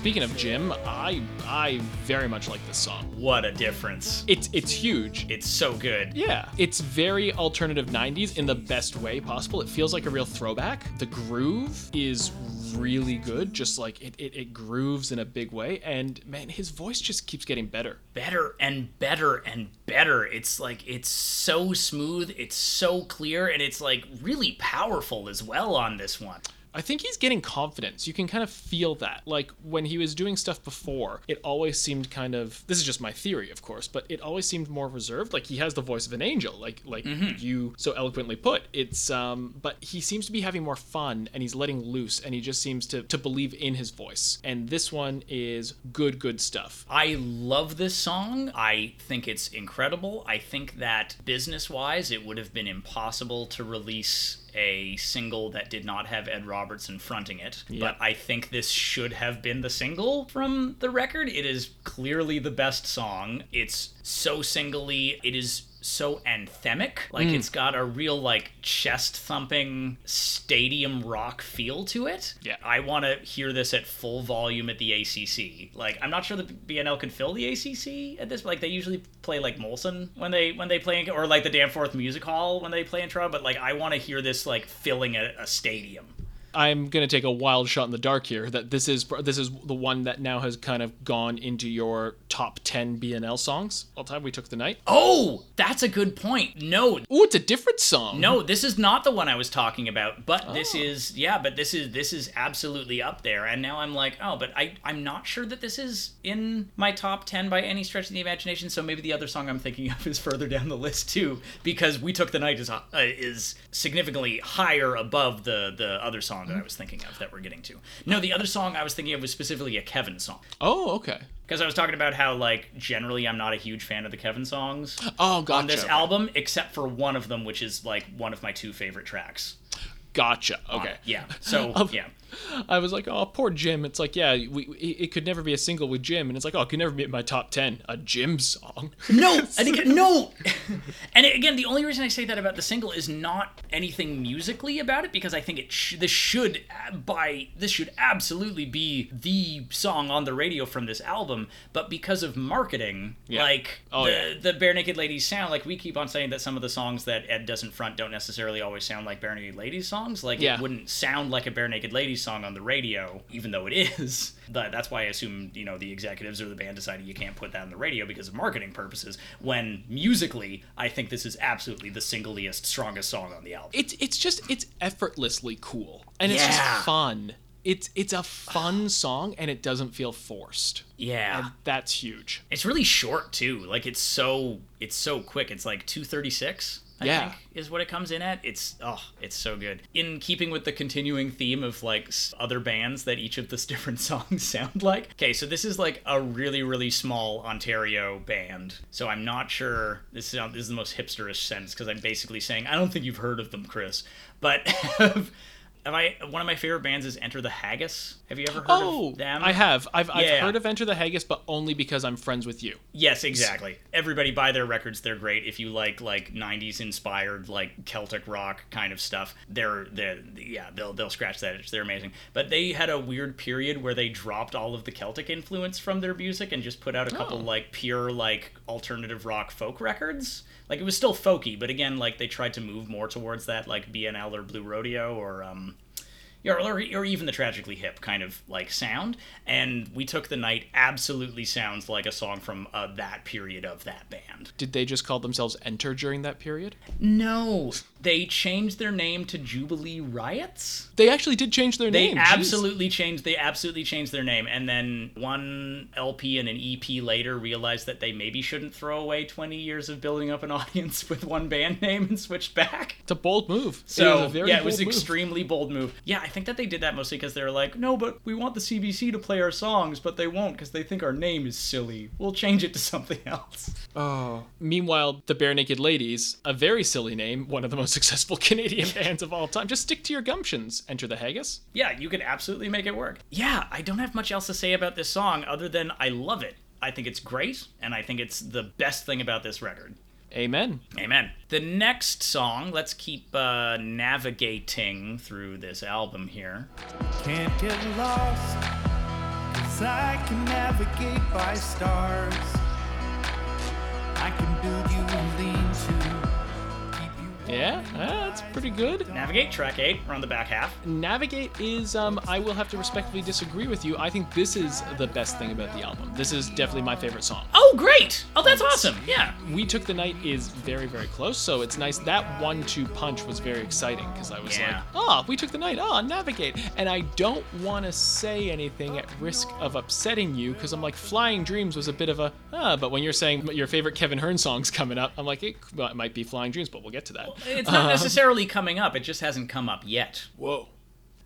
Speaking of Jim, I I very much like this song. What a difference. It's it's huge. It's so good. Yeah, it's very alternative 90s in the best way possible. It feels like a real throwback. The groove is really good, just like it, it, it grooves in a big way. And man, his voice just keeps getting better. Better and better and better. It's like it's so smooth, it's so clear, and it's like really powerful as well on this one. I think he's getting confidence. You can kind of feel that. Like when he was doing stuff before, it always seemed kind of this is just my theory, of course, but it always seemed more reserved. Like he has the voice of an angel, like like you so eloquently put. It's um but he seems to be having more fun and he's letting loose and he just seems to to believe in his voice. And this one is good good stuff. I love this song. I think it's incredible. I think that business wise, it would have been impossible to release a single that did not have Ed Robertson fronting it. But I think this should have been the single from the record. It is clearly the best song. It's so singly. It is so anthemic. Like hmm. it's got a real like chest thumping stadium rock feel to it. Yeah. I want to hear this at full volume at the ACC. Like I'm not sure the BNL can fill the ACC at this. Like they usually play like Molson when they when they play in, or like the Danforth Music Hall when they play in Toronto. But like I want to hear this like filling a, a stadium. I'm gonna take a wild shot in the dark here. That this is this is the one that now has kind of gone into your top ten BNL songs all time. We took the night. Oh, that's a good point. No, Oh, it's a different song. No, this is not the one I was talking about, but this Oh. is yeah, but this is this is absolutely up there. And now I'm like, oh, but I I'm not sure that this is in my top 10 by any stretch of the imagination, so maybe the other song I'm thinking of is further down the list too because We Took the Night is uh, is significantly higher above the the other song that I was thinking of that we're getting to. No, the other song I was thinking of was specifically a Kevin song. Oh, okay. Because I was talking about how, like, generally I'm not a huge fan of the Kevin songs Oh, gotcha. on this album, except for one of them, which is like one of my two favorite tracks. Gotcha. on Okay. it. Yeah. So Um, yeah. I was like, oh, poor Jim. It's like, yeah, we, it it could never be a single with Jim, and it's like, oh, it could never be in my top ten. A Jim song. No, and again, no. and again, the only reason I say that about the single is not anything musically about it, because I think it sh- this should uh, by this should absolutely be the song on the radio from this album, but because of marketing, Yeah. like Oh, the yeah. the Barenaked Ladies sound, like we keep on saying that some of the songs that Ed doesn't front don't necessarily always sound like Barenaked Ladies songs. Like Yeah. it wouldn't sound like a Barenaked Ladies song on the radio, even though it is. But that's why I assume you know the executives or the band decided you can't put that on the radio because of marketing purposes. When musically, I think this is absolutely the singliest, strongest song on the album. It's it's just it's effortlessly cool, and it's Yeah. just fun. It's it's a fun song, and it doesn't feel forced. yeah. And that's huge. It's really short too. Like it's so it's so quick. It's like 236. I Yeah. think is what it comes in at. It's oh, it's so good. In keeping with the continuing theme of like other bands that each of the different songs sound like. Okay, so this is like a really really small Ontario band. So I'm not sure this is this is the most hipsterish sense because I'm basically saying I don't think you've heard of them, Chris. But Have I one of my favorite bands is Enter the Haggis? Have you ever heard Oh, of them? I have. I've, I've Yeah. heard of Enter the Haggis, but only because I'm friends with you. Yes, exactly. Everybody buy their records. They're great. If you like like '90s inspired like Celtic rock kind of stuff, they're they're yeah they'll they'll scratch that itch. They're amazing. But they had a weird period where they dropped all of the Celtic influence from their music and just put out a couple Oh. like pure like alternative rock folk records. Like it was still folky, but again like they tried to move more towards that like BNL or Blue Rodeo or um or, or, or even the tragically hip kind of like sound. And we took the night absolutely sounds like a song from uh, that period of that band. Did they just call themselves Enter during that period? no they changed their name to jubilee riots They actually did change their they name. jeez. absolutely changed they absolutely changed their name and then one lp and an ep later realized that they maybe shouldn't throw away 20 years of building up an audience with one band name and switched back It's a bold move. So it yeah, it was move. extremely bold move. Yeah, I think that they did that mostly because they were like, no, but we want the CBC to play our songs, but they won't because they think our name is silly. We'll change it to something else. Oh. Meanwhile, the Barenaked Ladies, a very silly name, one of the most successful Canadian bands of all time. Just stick to your gumptions. Enter the Haggis. Yeah, you could absolutely make it work. Yeah, I don't have much else to say about this song other than I love it. I think it's great, and I think it's the best thing about this record. Amen. Amen. The next song, let's keep uh, navigating through this album here. Can't get lost, cause I can navigate by stars. I can build you a lean to keep you Yeah, ah, that's pretty good. Navigate, track 8, we're on the back half. Navigate is, um, I will have to respectfully disagree with you. I think this is the best thing about the album. This is definitely my favorite song. Oh, great! Oh, that's awesome. Yeah. We Took the Night is very, very close, so it's nice. That one two punch was very exciting because I was Yeah. like, oh, We Took the Night, oh, Navigate. And I don't want to say anything at risk of upsetting you because I'm like, Flying Dreams was a bit of a, ah, but when you're saying your favorite Kevin Hearn song's coming up, I'm like, it, well, it might be Flying Dreams, but we'll get to that. It's not necessarily coming up, it just hasn't come up yet. Whoa.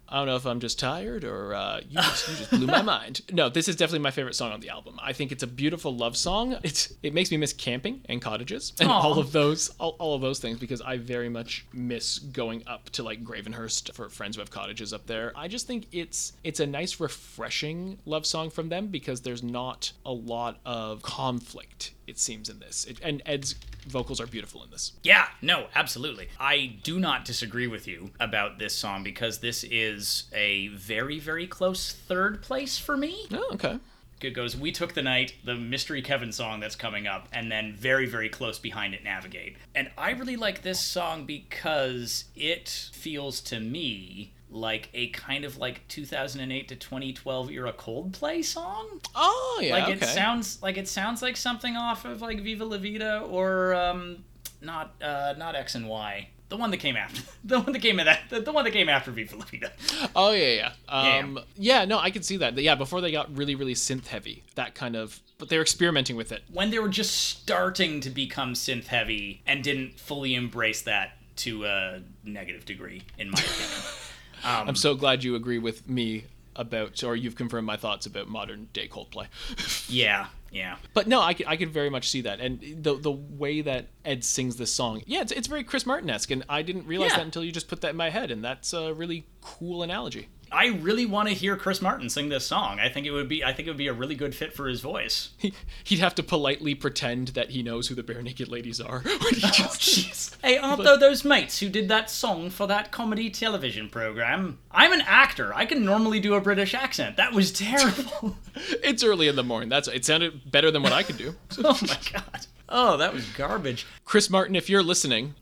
I don't know if I'm just tired or uh, you, just, you just blew my mind. No, this is definitely my favorite song on the album. I think it's a beautiful love song. It's it makes me miss camping and cottages and Aw. all of those all, all of those things because I very much miss going up to like Gravenhurst for friends who have cottages up there. I just think it's it's a nice refreshing love song from them because there's not a lot of conflict it seems in this. It, and Ed's vocals are beautiful in this. Yeah, no, absolutely. I do not disagree with you about this song because this is a very, very close third place for me. Oh, okay. It goes We Took the Night, the Mystery Kevin song that's coming up, and then very, very close behind it, Navigate. And I really like this song because it feels to me like a kind of like 2008 to 2012 era Coldplay song. Oh yeah, like okay. it sounds like it sounds like something off of like Viva La Vida or um, not uh, not X and Y. The one that came after, the one that came in that, the, one that came after Viva La Vida. Oh yeah, yeah. Yeah. Um, yeah, no, I can see that. Yeah, before they got really, really synth heavy, that kind of. But they were experimenting with it. When they were just starting to become synth heavy and didn't fully embrace that to a negative degree, in my opinion. Um, I'm so glad you agree with me about, or you've confirmed my thoughts about modern day Coldplay. yeah, yeah. But no, I could, I could very much see that, and the the way that Ed sings this song, yeah, it's, it's very Chris Martin esque, and I didn't realize Yeah. that until you just put that in my head, and that's a really cool analogy. I really want to hear Chris Martin sing this song. I think it would be I think it would be a really good fit for his voice. He, he'd have to politely pretend that he knows who the barenaked ladies are. he oh, just- Hey, aren't there those mates who did that song for that comedy television program? I'm an actor. I can normally do a British accent. That was terrible. it's early in the morning. That's it. Sounded better than what I could do. oh my god. Oh, that was garbage. Chris Martin, if you're listening,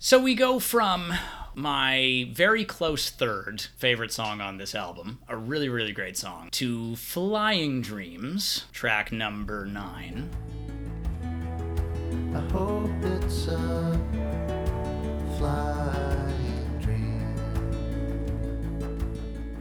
So we go from my very close third favorite song on this album, a really, really great song, to Flying Dreams, track number nine. I hope it's a flying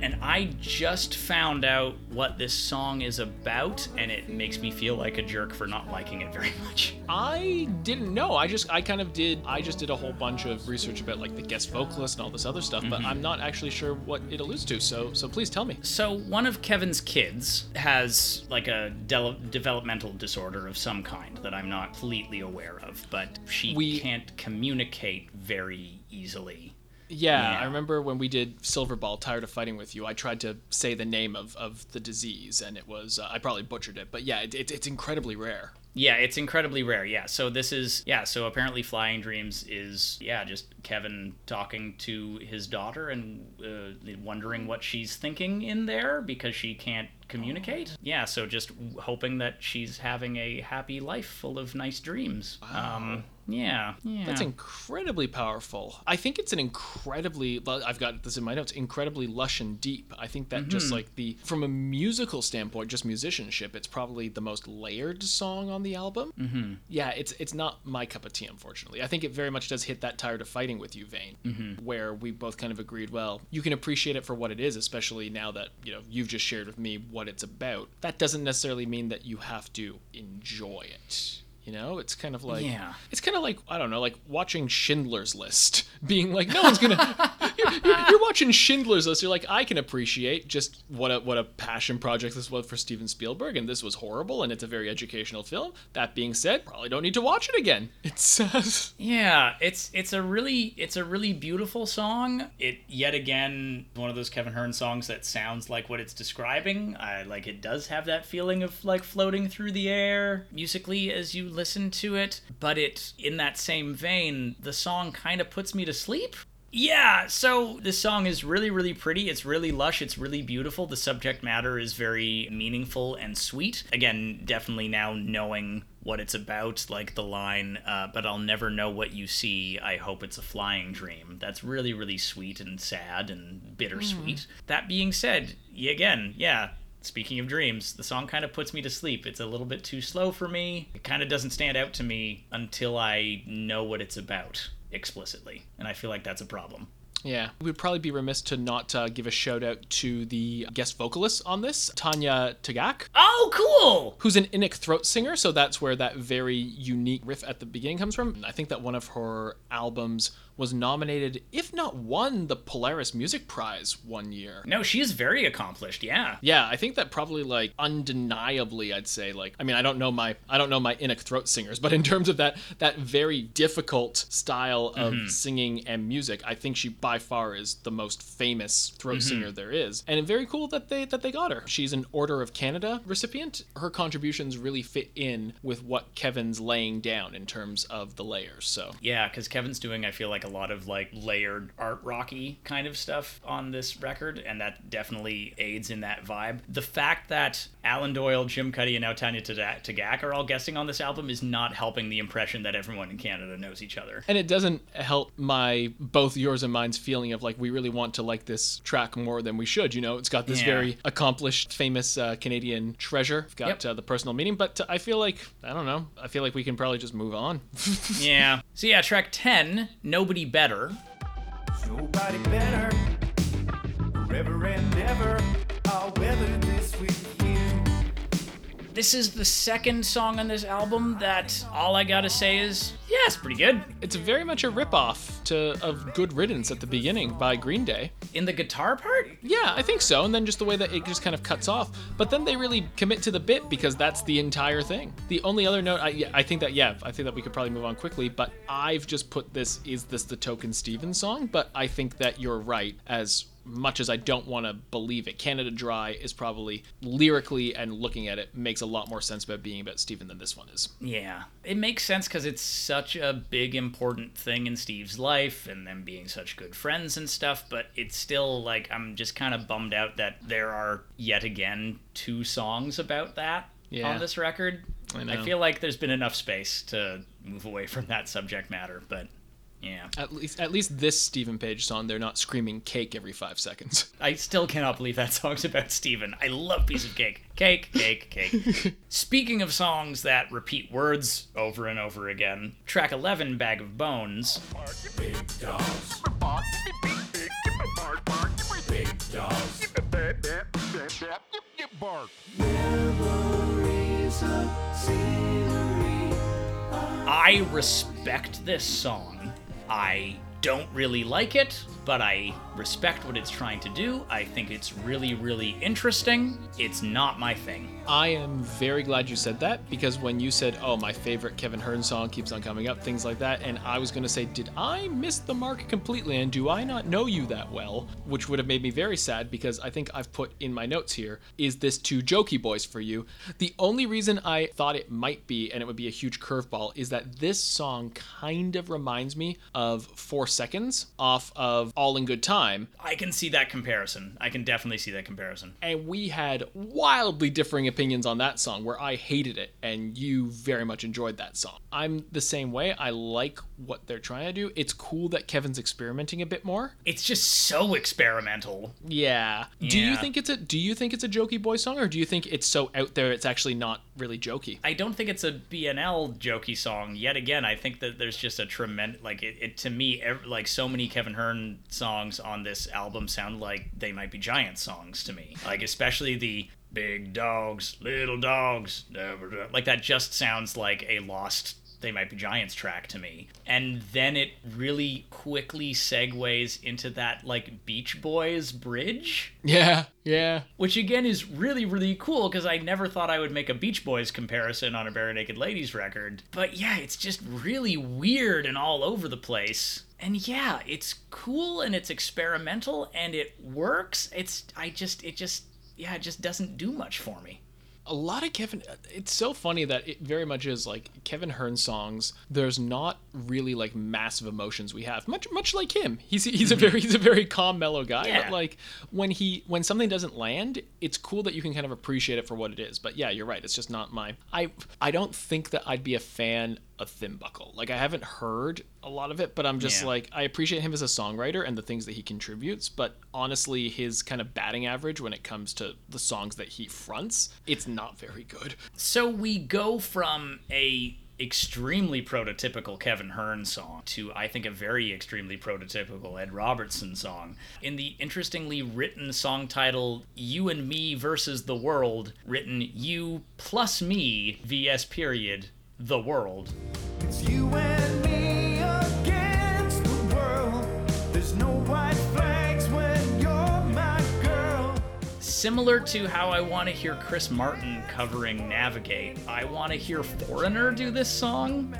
And I just found out what this song is about, and it makes me feel like a jerk for not liking it very much. I didn't know. I just I kind of did. I just did a whole bunch of research about like the guest vocalist and all this other stuff, but mm-hmm. I'm not actually sure what it alludes to. So so please tell me. So, one of Kevin's kids has like a de- developmental disorder of some kind that I'm not completely aware of, but she We- can't communicate very easily. Yeah, Yeah. I remember when we did Silverball, Tired of Fighting with You. I tried to say the name of, of the disease, and it was uh, I probably butchered it, but yeah, it, it, it's incredibly rare. Yeah, it's incredibly rare. Yeah, so this is yeah, so apparently Flying Dreams is yeah, just Kevin talking to his daughter and uh, wondering what she's thinking in there because she can't communicate. Yeah, so just hoping that she's having a happy life full of nice dreams. Um yeah. Yeah. That's incredibly powerful. I think it's an incredibly. I've got this in my notes. Incredibly lush and deep. I think that just like the from a musical standpoint, just musicianship, it's probably the most layered song on the album. Mm-hmm. Yeah, it's it's not my cup of tea, unfortunately. I think it very much does hit that tired of fighting with you vein, mm-hmm. where we both kind of agreed. Well, you can appreciate it for what it is, especially now that you know you've just shared with me what it's about. That doesn't necessarily mean that you have to enjoy it. You know, it's kind of like Yeah. it's kind of like I don't know, like watching Schindler's List, being like, no one's gonna. you're, you're- you're watching Schindler's List. You're like, I can appreciate just what a what a passion project this was for Steven Spielberg, and this was horrible, and it's a very educational film. That being said, probably don't need to watch it again. It says. Yeah, it's it's a really it's a really beautiful song. It yet again one of those Kevin Hearn songs that sounds like what it's describing. I like it does have that feeling of like floating through the air musically as you listen to it, but it in that same vein, the song kind of puts me to sleep. Yeah, so this song is really, really pretty. It's really lush. It's really beautiful. The subject matter is very meaningful and sweet. Again, definitely now knowing what it's about, like the line, uh, but I'll never know what you see. I hope it's a flying dream. That's really, really sweet and sad and bittersweet. That being said, again, yeah, Speaking of dreams, the song kind of puts me to sleep. It's a little bit too slow for me. It kind of doesn't stand out to me until I know what it's about explicitly. And I feel like that's a problem. yeah. We'd probably be remiss to not uh, give a shout out to the guest vocalist on this, Tanya Tagaq. Oh, cool! who's an Inuk throat singer, so that's where that very unique riff at the beginning comes from. I think that one of her albums was nominated, if not won, the Polaris Music Prize one year. No, she is very accomplished, yeah. Yeah, I think that probably like undeniably I'd say like I mean I don't know my I don't know my Inuk throat singers, but in terms of that that very difficult style of mm-hmm. singing and music, I think she by far is the most famous throat mm-hmm. singer there is. And very cool that they that they got her. She's an Order of Canada recipient. Her contributions really fit in with what Kevin's laying down in terms of the layers. So Yeah, because Kevin's doing, I feel like, a lot of like layered art rocky kind of stuff on this record, and that definitely aids in that vibe. The fact that Alan Doyle, Jim Cuddy, and now Tanya Taga- Tagaq are all guesting on this album is not helping the impression that everyone in Canada knows each other. And it doesn't help my both yours and mine's feeling of like we really want to like this track more than we should. You know, it's got this Yeah. very accomplished, famous uh, Canadian treasure. It's got Yep. uh, the personal meaning, but I feel like I don't know. I feel like we can probably just move on. Yeah. So yeah, track 10, Nobody Better. Nobody better. Forever and ever, This is the second song on this album that all I gotta say is, yeah, it's pretty good. it's very much a ripoff to of Good Riddance at the beginning by Green Day. In the guitar part, Yeah, I think so. And then just the way that it just kind of cuts off. But then they really commit to the bit because that's the entire thing. The only other note, I, I think that, yeah, I think that we could probably move on quickly. But I've just put this, is this the Token Steven's song? But I think that you're right. As much as I don't want to believe it, Canada Dry is probably lyrically and looking at it makes a lot more sense about being about Steven than this one is. Yeah. It makes sense because it's such a big, important thing in Steve's life and them being such good friends and stuff, but it's still like, I'm just kind of bummed out that there are yet again two songs about that Yeah. on this record. I I feel like there's been enough space to move away from that subject matter, but yeah. At least, at least this Steven Page song, they're not screaming cake every five seconds. I still cannot believe that song's about Steven. I love Piece of Cake. Cake, cake, cake. Speaking of songs that repeat words over and over again, track 11, Bag of Bones. Big dogs. Big dogs. Memories of scenery. I respect this song. I don't really like it, but I respect what it's trying to do. I think it's really, really interesting. It's not my thing. I am very glad you said that because when you said, "Oh, my favorite Kevin Hearn song keeps on coming up," things like that, and I was going to say, "Did I miss the mark completely and do I not know you that well?" which would have made me very sad because I think I've put in my notes here, is this too jokey boys for you?" The only reason I thought it might be and it would be a huge curveball is that this song kind of reminds me of 4 Seconds off of All in Good Time I can see that comparison. I can definitely see that comparison. and we had wildly differing opinions on that song where I hated it and you very much enjoyed that song. I'm the same way. I like what they're trying to do. It's cool that Kevin's experimenting a bit more. It's just so experimental. Yeah. Do you think it's a do you think it's a jokey boy song or do you think it's so out there it's actually not really jokey? I don't think it's a BNL jokey song. Yet again, I think that there's just a tremendous like it, it to me ev- like so many Kevin Hearn songs on this album sound like they might be giant songs to me. Like especially the big dogs, little dogs, like that just sounds like a lost they might be giants track to me. And then it really quickly segues into that like Beach Boys bridge Yeah. Yeah. which again is really really cool because i never thought i would make a beach boys comparison on a barenaked ladies record but yeah it's just really weird and all over the place and yeah it's cool and it's experimental and it works it's i just it just yeah it just doesn't do much for me a lot of Kevin. It's so funny that it very much is like Kevin Hearn songs. There's not really like massive emotions we have. Much much like him. He's he's a mm-hmm. very he's a very calm, mellow guy. Yeah. But like when he when something doesn't land, it's cool that you can kind of appreciate it for what it is. But yeah, you're right. It's just not my. I I don't think that I'd be a fan of Thin Buckle. Like I haven't heard a lot of it, but I'm just Yeah. like I appreciate him as a songwriter and the things that he contributes. But honestly, his kind of batting average when it comes to the songs that he fronts, it's not very good. So we go from a extremely prototypical Kevin Hearn song to I think a very extremely prototypical Ed Robertson song. In the interestingly written song title You and Me versus the World, written You plus me VS period the world. It's you and me against the world. There's no white flags when you're my girl. Similar to how I want to hear Chris Martin covering Navigate, I want to hear Foreigner do this song.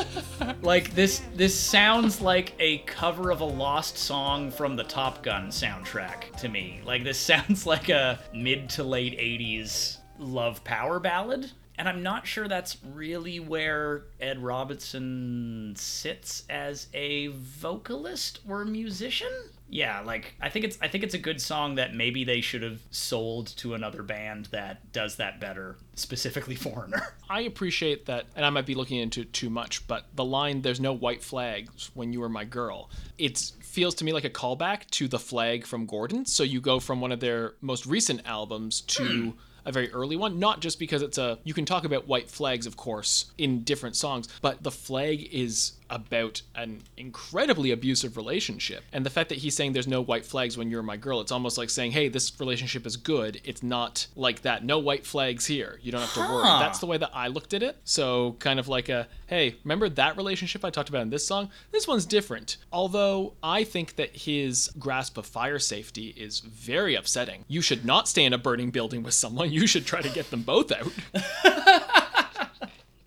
like this this sounds like a cover of a lost song from the Top Gun soundtrack to me. Like this sounds like a mid to late 80s love power ballad. And I'm not sure that's really where Ed Robertson sits as a vocalist or musician. Yeah, like I think it's I think it's a good song that maybe they should have sold to another band that does that better, specifically Foreigner. I appreciate that, and I might be looking into it too much, but the line "There's no white flags when you were my girl," it feels to me like a callback to the flag from Gordon. So you go from one of their most recent albums to hmm. A very early one, not just because it's a. You can talk about white flags, of course, in different songs, but the flag is about an incredibly abusive relationship. And the fact that he's saying there's no white flags when you're my girl, it's almost like saying, hey, this relationship is good. It's not like that. No white flags here. You don't have to worry. That's the way that I looked at it. So kind of like a, hey, remember that relationship I talked about in this song? This one's different. Although I think that his grasp of fire safety is very upsetting. You should not stay in a burning building with someone. You should try to get them both out.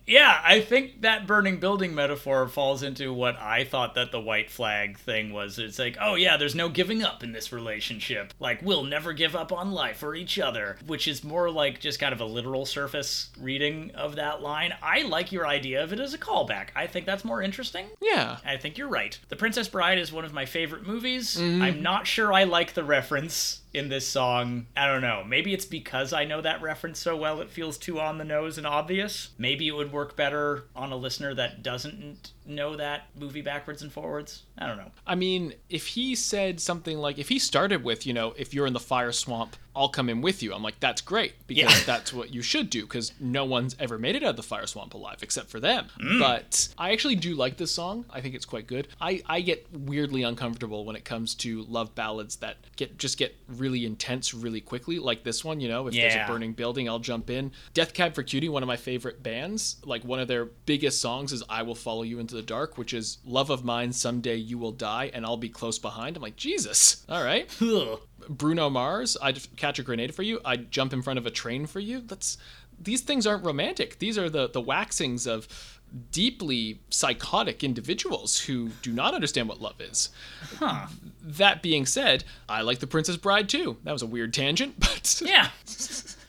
Yeah, I think that burning building metaphor falls into what I thought that the white flag thing was. It's like, oh yeah, there's no giving up in this relationship. Like, we'll never give up on life or each other, which is more like just kind of a literal surface reading of that line. I like your idea of it as a callback. I think that's more interesting. Yeah. I think you're right. The Princess Bride is one of my favorite movies. Mm-hmm. I'm not sure I like the reference in this song. I don't know. Maybe it's because I know that reference so well it feels too on the nose and obvious. Maybe it would work better on a listener that doesn't know that movie backwards and forwards. I don't know. I mean, if he said something like, if he started with, you know, if you're in the fire swamp, I'll come in with you. I'm like, that's great because Yeah. that's what you should do because no one's ever made it out of the fire swamp alive except for them. Mm. But I actually do like this song. I think it's quite good. I, I get weirdly uncomfortable when it comes to love ballads that get just get really intense really quickly, like this one. You know, if there's a burning building, I'll jump in. Death Cab for Cutie, one of my favorite bands. Like one of their biggest songs is "I Will Follow You into the Dark," which is "Love of mine, someday you will die, and I'll be close behind." I'm like, Jesus. All right. Bruno Mars, I'd catch a grenade for you. I'd jump in front of a train for you. That's these things aren't romantic. These are the the waxings of deeply psychotic individuals who do not understand what love is. Huh. That being said, I like The Princess Bride too. That was a weird tangent, but Yeah.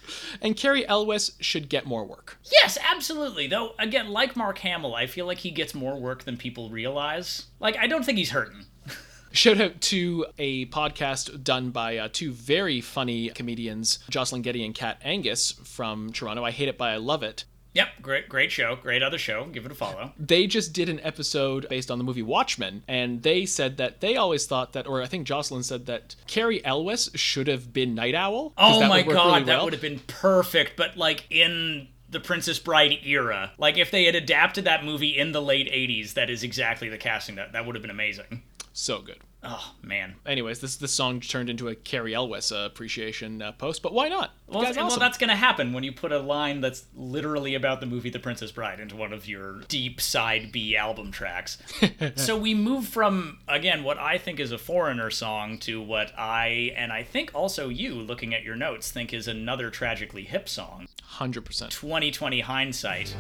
and Cary Elwes should get more work. Yes, absolutely. Though, again, like Mark Hamill, I feel like he gets more work than people realize. Like, I don't think he's hurting. Shout out to a podcast done by uh, two very funny comedians, Jocelyn Getty and Kat Angus from Toronto. I hate it, but I love it. Yep, great, great show, great other show. Give it a follow. they just did an episode based on the movie Watchmen, and they said that they always thought that, or I think Jocelyn said that Cary Elwes should have been Nite Owl. Oh my god, really that well. would have been perfect. But like in the Princess Bride era, like if they had adapted that movie in the late '80s, that is exactly the casting. That that would have been amazing. so good. Oh man. Anyways, this this song turned into a Cary Elwes uh, appreciation uh, post, but why not? The Well, guy's well, that's going to happen when you put a line that's literally about the movie The Princess Bride into one of your deep side B album tracks. so we move from, again, what I think is a foreigner song to what I, and I think also you, looking at your notes, think is another tragically hip song. hundred percent. 2020 hindsight.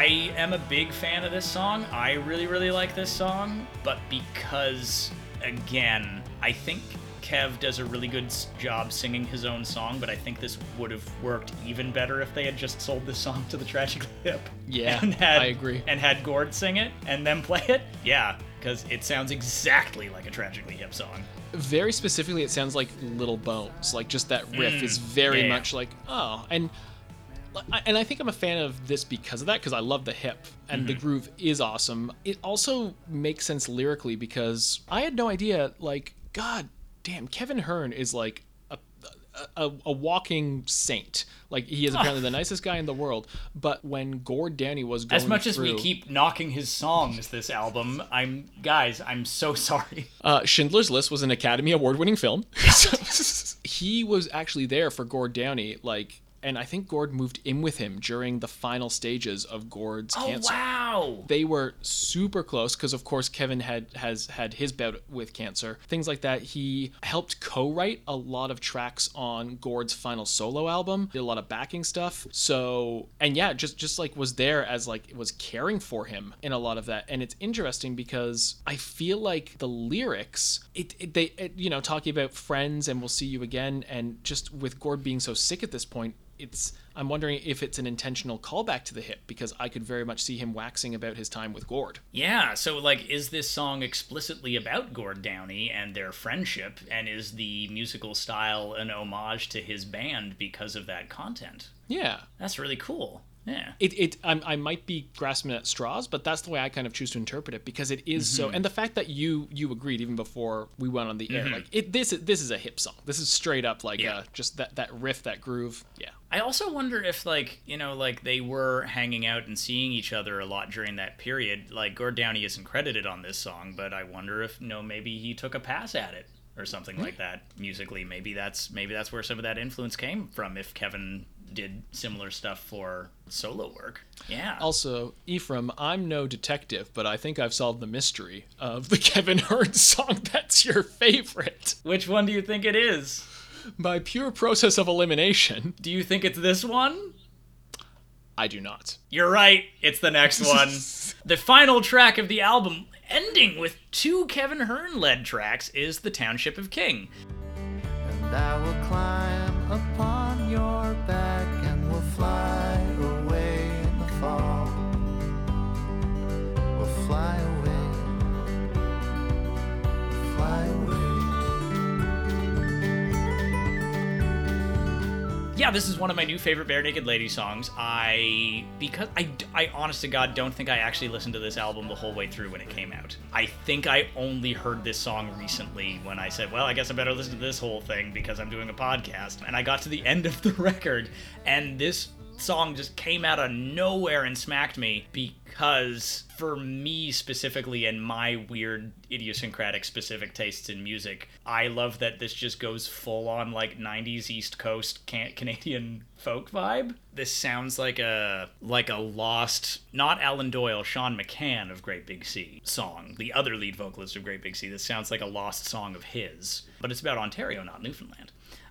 I am a big fan of this song. I really, really like this song, but because, again, I think Kev does a really good job singing his own song, but I think this would have worked even better if they had just sold this song to the Tragically Hip. Yeah, and had, I agree. And had Gord sing it and then play it. Yeah, because it sounds exactly like a Tragically Hip song. Very specifically, it sounds like Little Bones. Like just that riff mm, is very yeah. much like oh, and and I think I'm a fan of this because of that because I love the hip and the groove is awesome. It also makes sense lyrically because I had no idea. Like God damn, Kevin Hearn is like a a, a walking saint. Like he is apparently the nicest guy in the world. But when Gord Downie was going As much as we keep knocking his songs this album, I'm guys, I'm so sorry. Uh, Schindler's List was an Academy Award winning film. he was actually there for Gord Downie, like and I think Gord moved in with him during the final stages of Gord's Oh cancer. wow! They were super close because, of course, Kevin had has had his bout with cancer, things like that. He helped co-write a lot of tracks on Gord's final solo album, did a lot of backing stuff. So, and yeah, just just like was there as like was caring for him in a lot of that. And it's interesting because I feel like the lyrics, it, it they it, you know talking about friends and we'll see you again, and just with Gord being so sick at this point, it's I'm wondering if it's an intentional callback to the hip because I could very much see him waxing about his time with Gord. Yeah, so like, is this song explicitly about Gord Downie and their friendship, and is the musical style an homage to his band because of that content? Yeah. That's really cool. Yeah. It, it I'm, I might be grasping at straws, but that's the way I kind of choose to interpret it because it is so. And the fact that you you agreed even before we went on the air, like it this is this is a hip song. This is straight up like Yeah. uh, just that that riff, that groove. Yeah. I also wonder if, like, you know, like they were hanging out and seeing each other a lot during that period. Like, Gord Downie isn't credited on this song, but I wonder if, you know, maybe he took a pass at it or something hmm. like that musically. Maybe that's maybe that's where some of that influence came from. If Kevin did similar stuff for solo work, yeah. Also, Ephraim, I'm no detective, but I think I've solved the mystery of the Kevin Hearn song that's your favorite. Which one do you think it is? By pure process of elimination, Do you think it's this one? I do not. You're right. It's the next one. the final track of the album, ending with two Kevin Hearn led tracks, is The Township of King. Yeah, this is one of my new favorite Barenaked Lady songs. I because I I honest to God don't think I actually listened to this album the whole way through when it came out. I think I only heard this song recently when I said, "Well, I guess I better listen to this whole thing because I'm doing a podcast." And I got to the end of the record and this song just came out of nowhere and smacked me because for me specifically and my weird idiosyncratic specific tastes in music i love that this just goes full on like 90s east coast can- canadian folk vibe. This sounds like a like a lost not alan doyle sean mccann of great big sea song the other lead vocalist of great big sea this sounds like a lost song of his but it's about ontario not newfoundland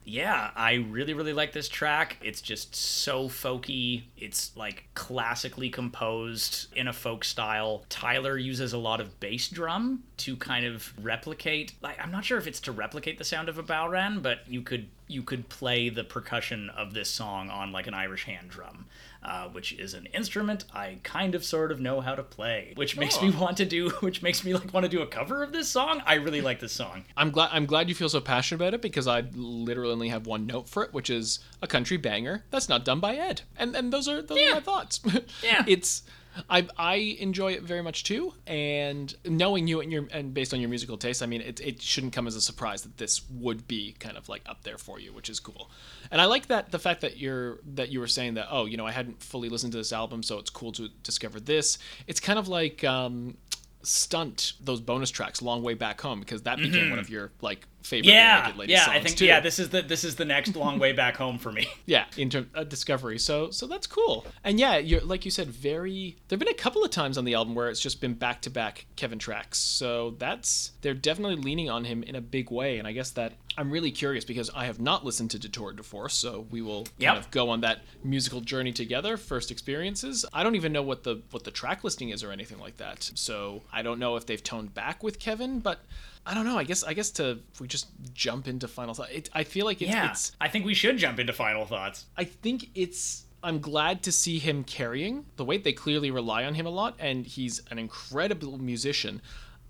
yeah, I really, really like this track. It's just so folky. It's like classically composed in a folk style. Tyler uses a lot of bass drum to kind of replicate. Like, I'm not sure if it's to replicate the sound of a Bodhrán, but you could you could play the percussion of this song on like an Irish hand drum, uh, which is an instrument I kind of sort of know how to play, which makes me want to do, which makes me like want to do a cover of this song. I really like this song. I'm glad I'm glad you feel so passionate about it because I literally only have one note for it, which is a country banger that's not done by Ed. And and those are those Yeah. are my thoughts. Yeah. it's I I enjoy it very much too, and knowing you and your and based on your musical taste, I mean it it shouldn't come as a surprise that this would be kind of like up there for you, which is cool. And I like that the fact that you're that you were saying that oh you know I hadn't fully listened to this album, so it's cool to discover this. It's kind of like um, stunt those bonus tracks long way back home because that became one of your like favorite. Yeah, yeah. I think too. yeah. This is the this is the next long way back home for me. yeah in terms of uh, discovery so so that's cool and yeah you're like you said very there've been a couple of times on the album where it's just been back to back kevin tracks so that's they're definitely leaning on him in a big way and i guess that i'm really curious because i have not listened to detour de force so we will Yep. kind of go on that musical journey together first experiences i don't even know what the what the track listing is or anything like that so i don't know if they've toned back with kevin but I don't know. I guess I guess to if we just jump into final thought. It, I feel like it's, yeah, it's I think we should jump into final thoughts. I think it's I'm glad to see him carrying the weight. They clearly rely on him a lot, and he's an incredible musician.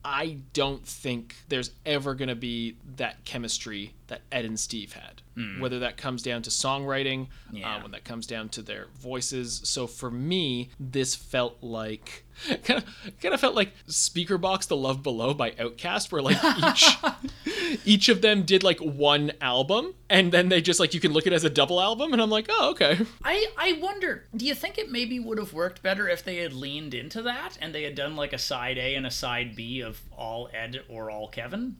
I don't think there's ever going to be that chemistry that Ed and Steve had. Whether that comes down to songwriting, Yeah. uh, when that comes down to their voices. So for me, this felt like kind of kind of felt like Speakerboxxx: The Love Below by OutKast where like each each of them did like one album, and then they just like you can look at it as a double album, and I'm like, oh okay. I I wonder, do you think it maybe would have worked better if they had leaned into that and they had done like a side A and a side B of all Ed or all Kevin?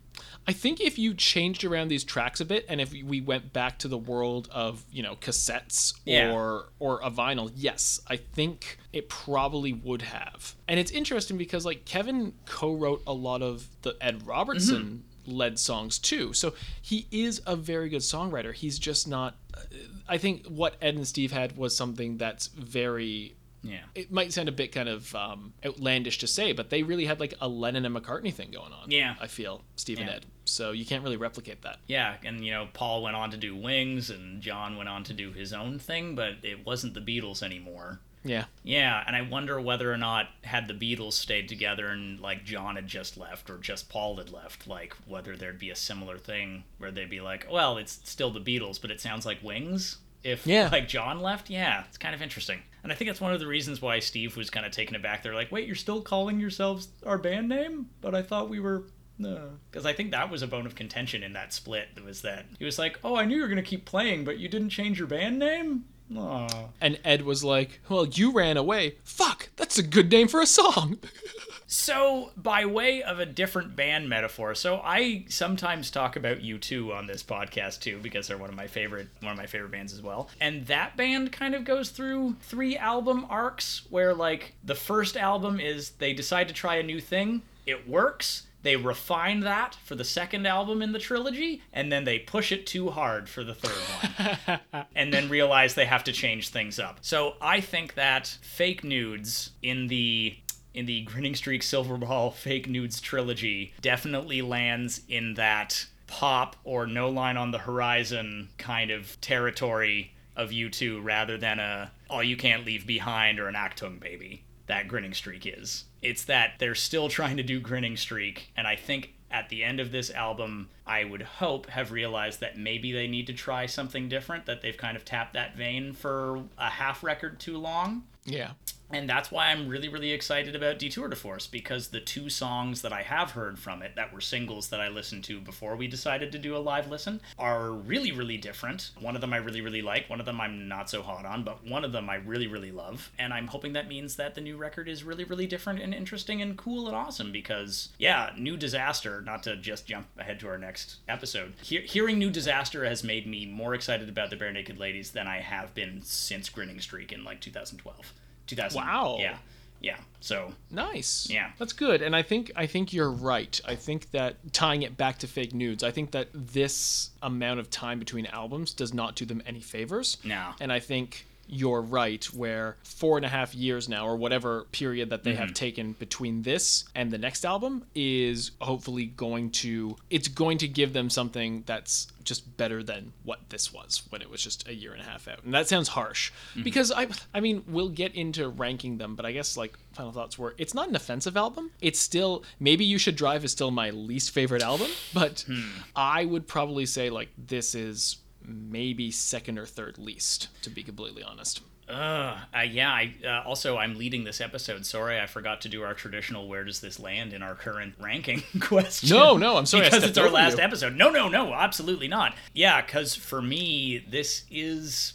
I think if you changed around these tracks a bit, and if we went back to the world of you know cassettes Yeah. or or a vinyl, yes, I think it probably would have. And it's interesting because like Kevin co-wrote a lot of the Ed Robertson mm-hmm. led songs too, so he is a very good songwriter. He's just not. Uh, I think what Ed and Steve had was something that's very Yeah. it might sound a bit kind of um, outlandish to say, but they really had like a Lennon and McCartney thing going on. Yeah. I feel Steve and Yeah. Ed. So you can't really replicate that. Yeah, and you know, Paul went on to do Wings and John went on to do his own thing, but it wasn't the Beatles anymore. Yeah. Yeah, and I wonder whether or not had the Beatles stayed together and like John had just left or just Paul had left, like whether there'd be a similar thing where they'd be like, well, it's still the Beatles, but it sounds like Wings. If Yeah. like John left, yeah, it's kind of interesting. And I think that's one of the reasons why Steve was kind of taken aback. They're like, wait, you're still calling yourselves our band name? But I thought we were. Uh, no, because I think that was a bone of contention in that split. That was that he was like, "Oh, I knew you were gonna keep playing, but you didn't change your band name." Aw. And Ed was like, "Well, you ran away. Fuck, that's a good name for a song." So, by way of a different band metaphor, so I sometimes talk about U2 on this podcast too because they're one of my favorite one of my favorite bands as well. And that band kind of goes through three album arcs where like the first album is they decide to try a new thing, it works, they refine that for the second album in the trilogy, and then they push it too hard for the third one and then realize they have to change things up. So I think that fake nudes in the in the Grinning Streak Silverball fake nudes trilogy definitely lands in that pop or no line on the horizon kind of territory of U2 rather than a all you can't leave behind or an Achtung baby that Grinning Streak is. It's that they're still trying to do Grinning Streak and I think at the end of this album, I would hope have realized that maybe they need to try something different, that they've kind of tapped that vein for a half record too long. yeah. And that's why I'm really, really excited about Detour de Force because the two songs that I have heard from it that were singles that I listened to before we decided to do a live listen are really, really different. One of them I really, really like, one of them I'm not so hot on, but one of them I really, really love. And I'm hoping that means that the new record is really, really different and interesting and cool and awesome because, yeah, New Disaster, not to just jump ahead to our next episode, he- hearing New Disaster has made me more excited about the Barenaked Ladies than I have been since Grinning Streak in like 2012. 2000. Wow. Yeah. Yeah. So, Nice. Yeah. That's good. And I think I think you're right. I think that tying it back to fake nudes, I think that this amount of time between albums does not do them any favors. No. And I think you're right, where four and a half years now, or whatever period that they Mm-hmm. have taken between this and the next album, is hopefully going to it's going to give them something that's just better than what this was when it was just a year and a half out. And that sounds harsh Mm-hmm. because I I mean we'll get into ranking them, but I guess like final thoughts were it's not an offensive album. It's still maybe you should drive is still my least favorite album, but Hmm. I would probably say like this is maybe second or third least to be completely honest. Uh, uh, yeah. I uh, also I'm leading this episode. Sorry, I forgot to do our traditional "Where does this land in our current ranking?" question. No, no, I'm sorry, because it's our last you. episode. No, no, no, absolutely not. Yeah, because for me, this is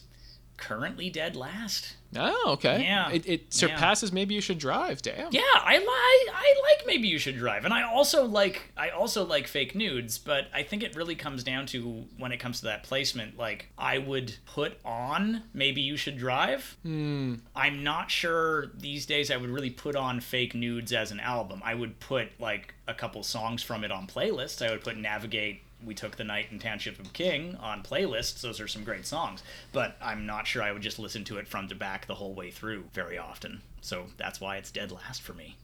currently dead last. Oh, okay. Yeah. It, it surpasses maybe you should drive. Damn. Yeah, I like I like maybe you should drive, and I also like I also like fake nudes, but I think it really comes down to when it comes to that placement. Like I would put on maybe you should drive. Hmm. I'm not sure these days I would really put on fake nudes as an album. I would put like a couple songs from it on playlists. I would put Navigate. We took the night in Township of King on playlists. Those are some great songs, but I'm not sure I would just listen to it front to back the whole way through very often. So that's why it's dead last for me.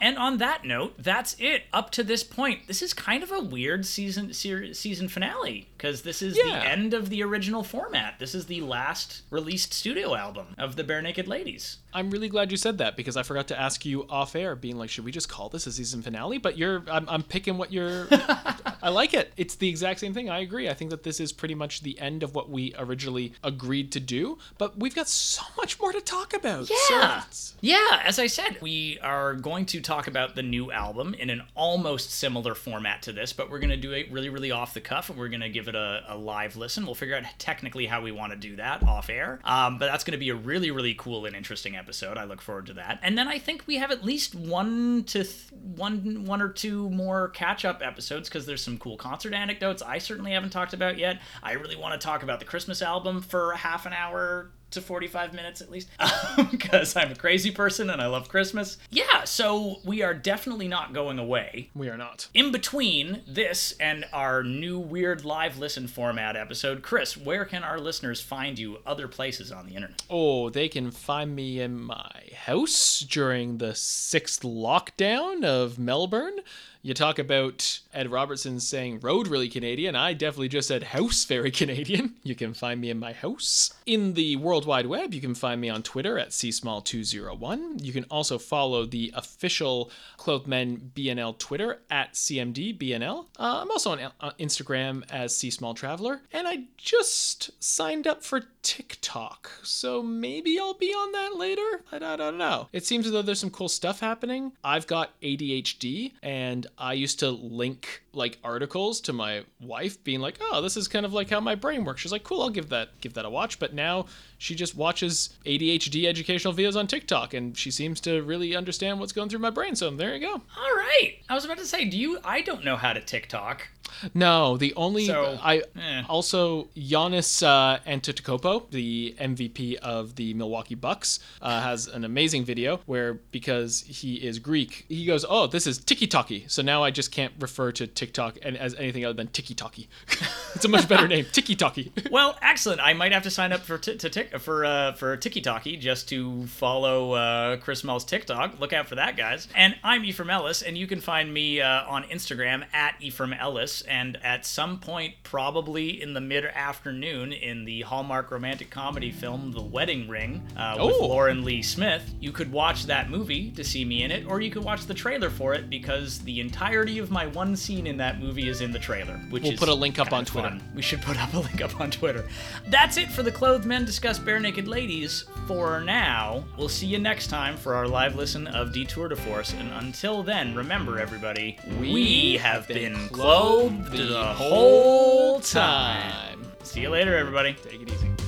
And on that note, that's it up to this point. This is kind of a weird season ser- season finale because this is Yeah. the end of the original format. This is the last released studio album of the Barenaked Ladies. I'm really glad you said that because I forgot to ask you off air, being like, should we just call this a season finale? But you're, I'm, I'm picking what you're, I like it. It's the exact same thing. I agree. I think that this is pretty much the end of what we originally agreed to do, but we've got so much more to talk about. Yeah. it's- Yeah, as I said, we are going to talk about the new album in an almost similar format to this, but we're going to do it really, really off the cuff, and we're going to give it a, a live listen. We'll figure out technically how we want to do that off air. Um, but that's going to be a really, really cool and interesting episode. I look forward to that. And then I think we have at least one to th- one, one or two more catch-up episodes because there's some cool concert anecdotes I certainly haven't talked about yet. I really want to talk about the Christmas album for half an hour to 45 minutes at least because I'm a crazy person and I love Christmas. Yeah, so we are definitely not going away. We are not. In between this and our new weird live listen format episode, Chris, where can our listeners find you other places on the internet? Oh, they can find me in my house during the sixth lockdown of Melbourne. You talk about Ed Robertson saying road really Canadian. I definitely just said house very Canadian. You can find me in my house. In the World Wide Web, you can find me on Twitter at csmall201. You can also follow the official Clothed Men BNL Twitter at CMDBNL. Uh, I'm also on uh, Instagram as csmalltraveler. And I just signed up for TikTok, so maybe I'll be on that later. I, I don't know. It seems as though there's some cool stuff happening. I've got ADHD, and I used to link like articles to my wife, being like, "Oh, this is kind of like how my brain works." She's like, "Cool, I'll give that give that a watch." But now she just watches ADHD educational videos on TikTok, and she seems to really understand what's going through my brain. So there you go. All right. I was about to say, do you I don't know how to TikTok. No, the only So, I eh. also Giannis uh, Antetokounmpo, the MVP of the Milwaukee Bucks, uh, has an amazing video where because he is Greek, he goes, "Oh, this is tiki taki." So now I just can't refer to TikTok and as anything other than tiki taki. it's a much better name, tiki taki. Well, excellent. I might have to sign up for t- to tick for uh, for TikTok just to follow uh, Chris Small's TikTok. Look out for that, guys. And I'm Ephraim Ellis, and you can find me uh, on Instagram at Ephraim Ellis. And at some point, probably in the mid afternoon, in the Hallmark romantic comedy film The Wedding Ring uh, with Oh. Lauren Lee Smith, you could watch that movie to see me in it, or you could watch the trailer for it because the entirety of my one scene in that movie is in the trailer. Which We'll is put a link up on Twitter. fun. We should put up a link up on Twitter. That's it for the Clothed Men Discuss Barenaked Ladies for now. We'll see you next time for our live listen of Detour de Force. And until then, remember everybody, we, have been clothed the whole time. See you later, everybody. Take it easy.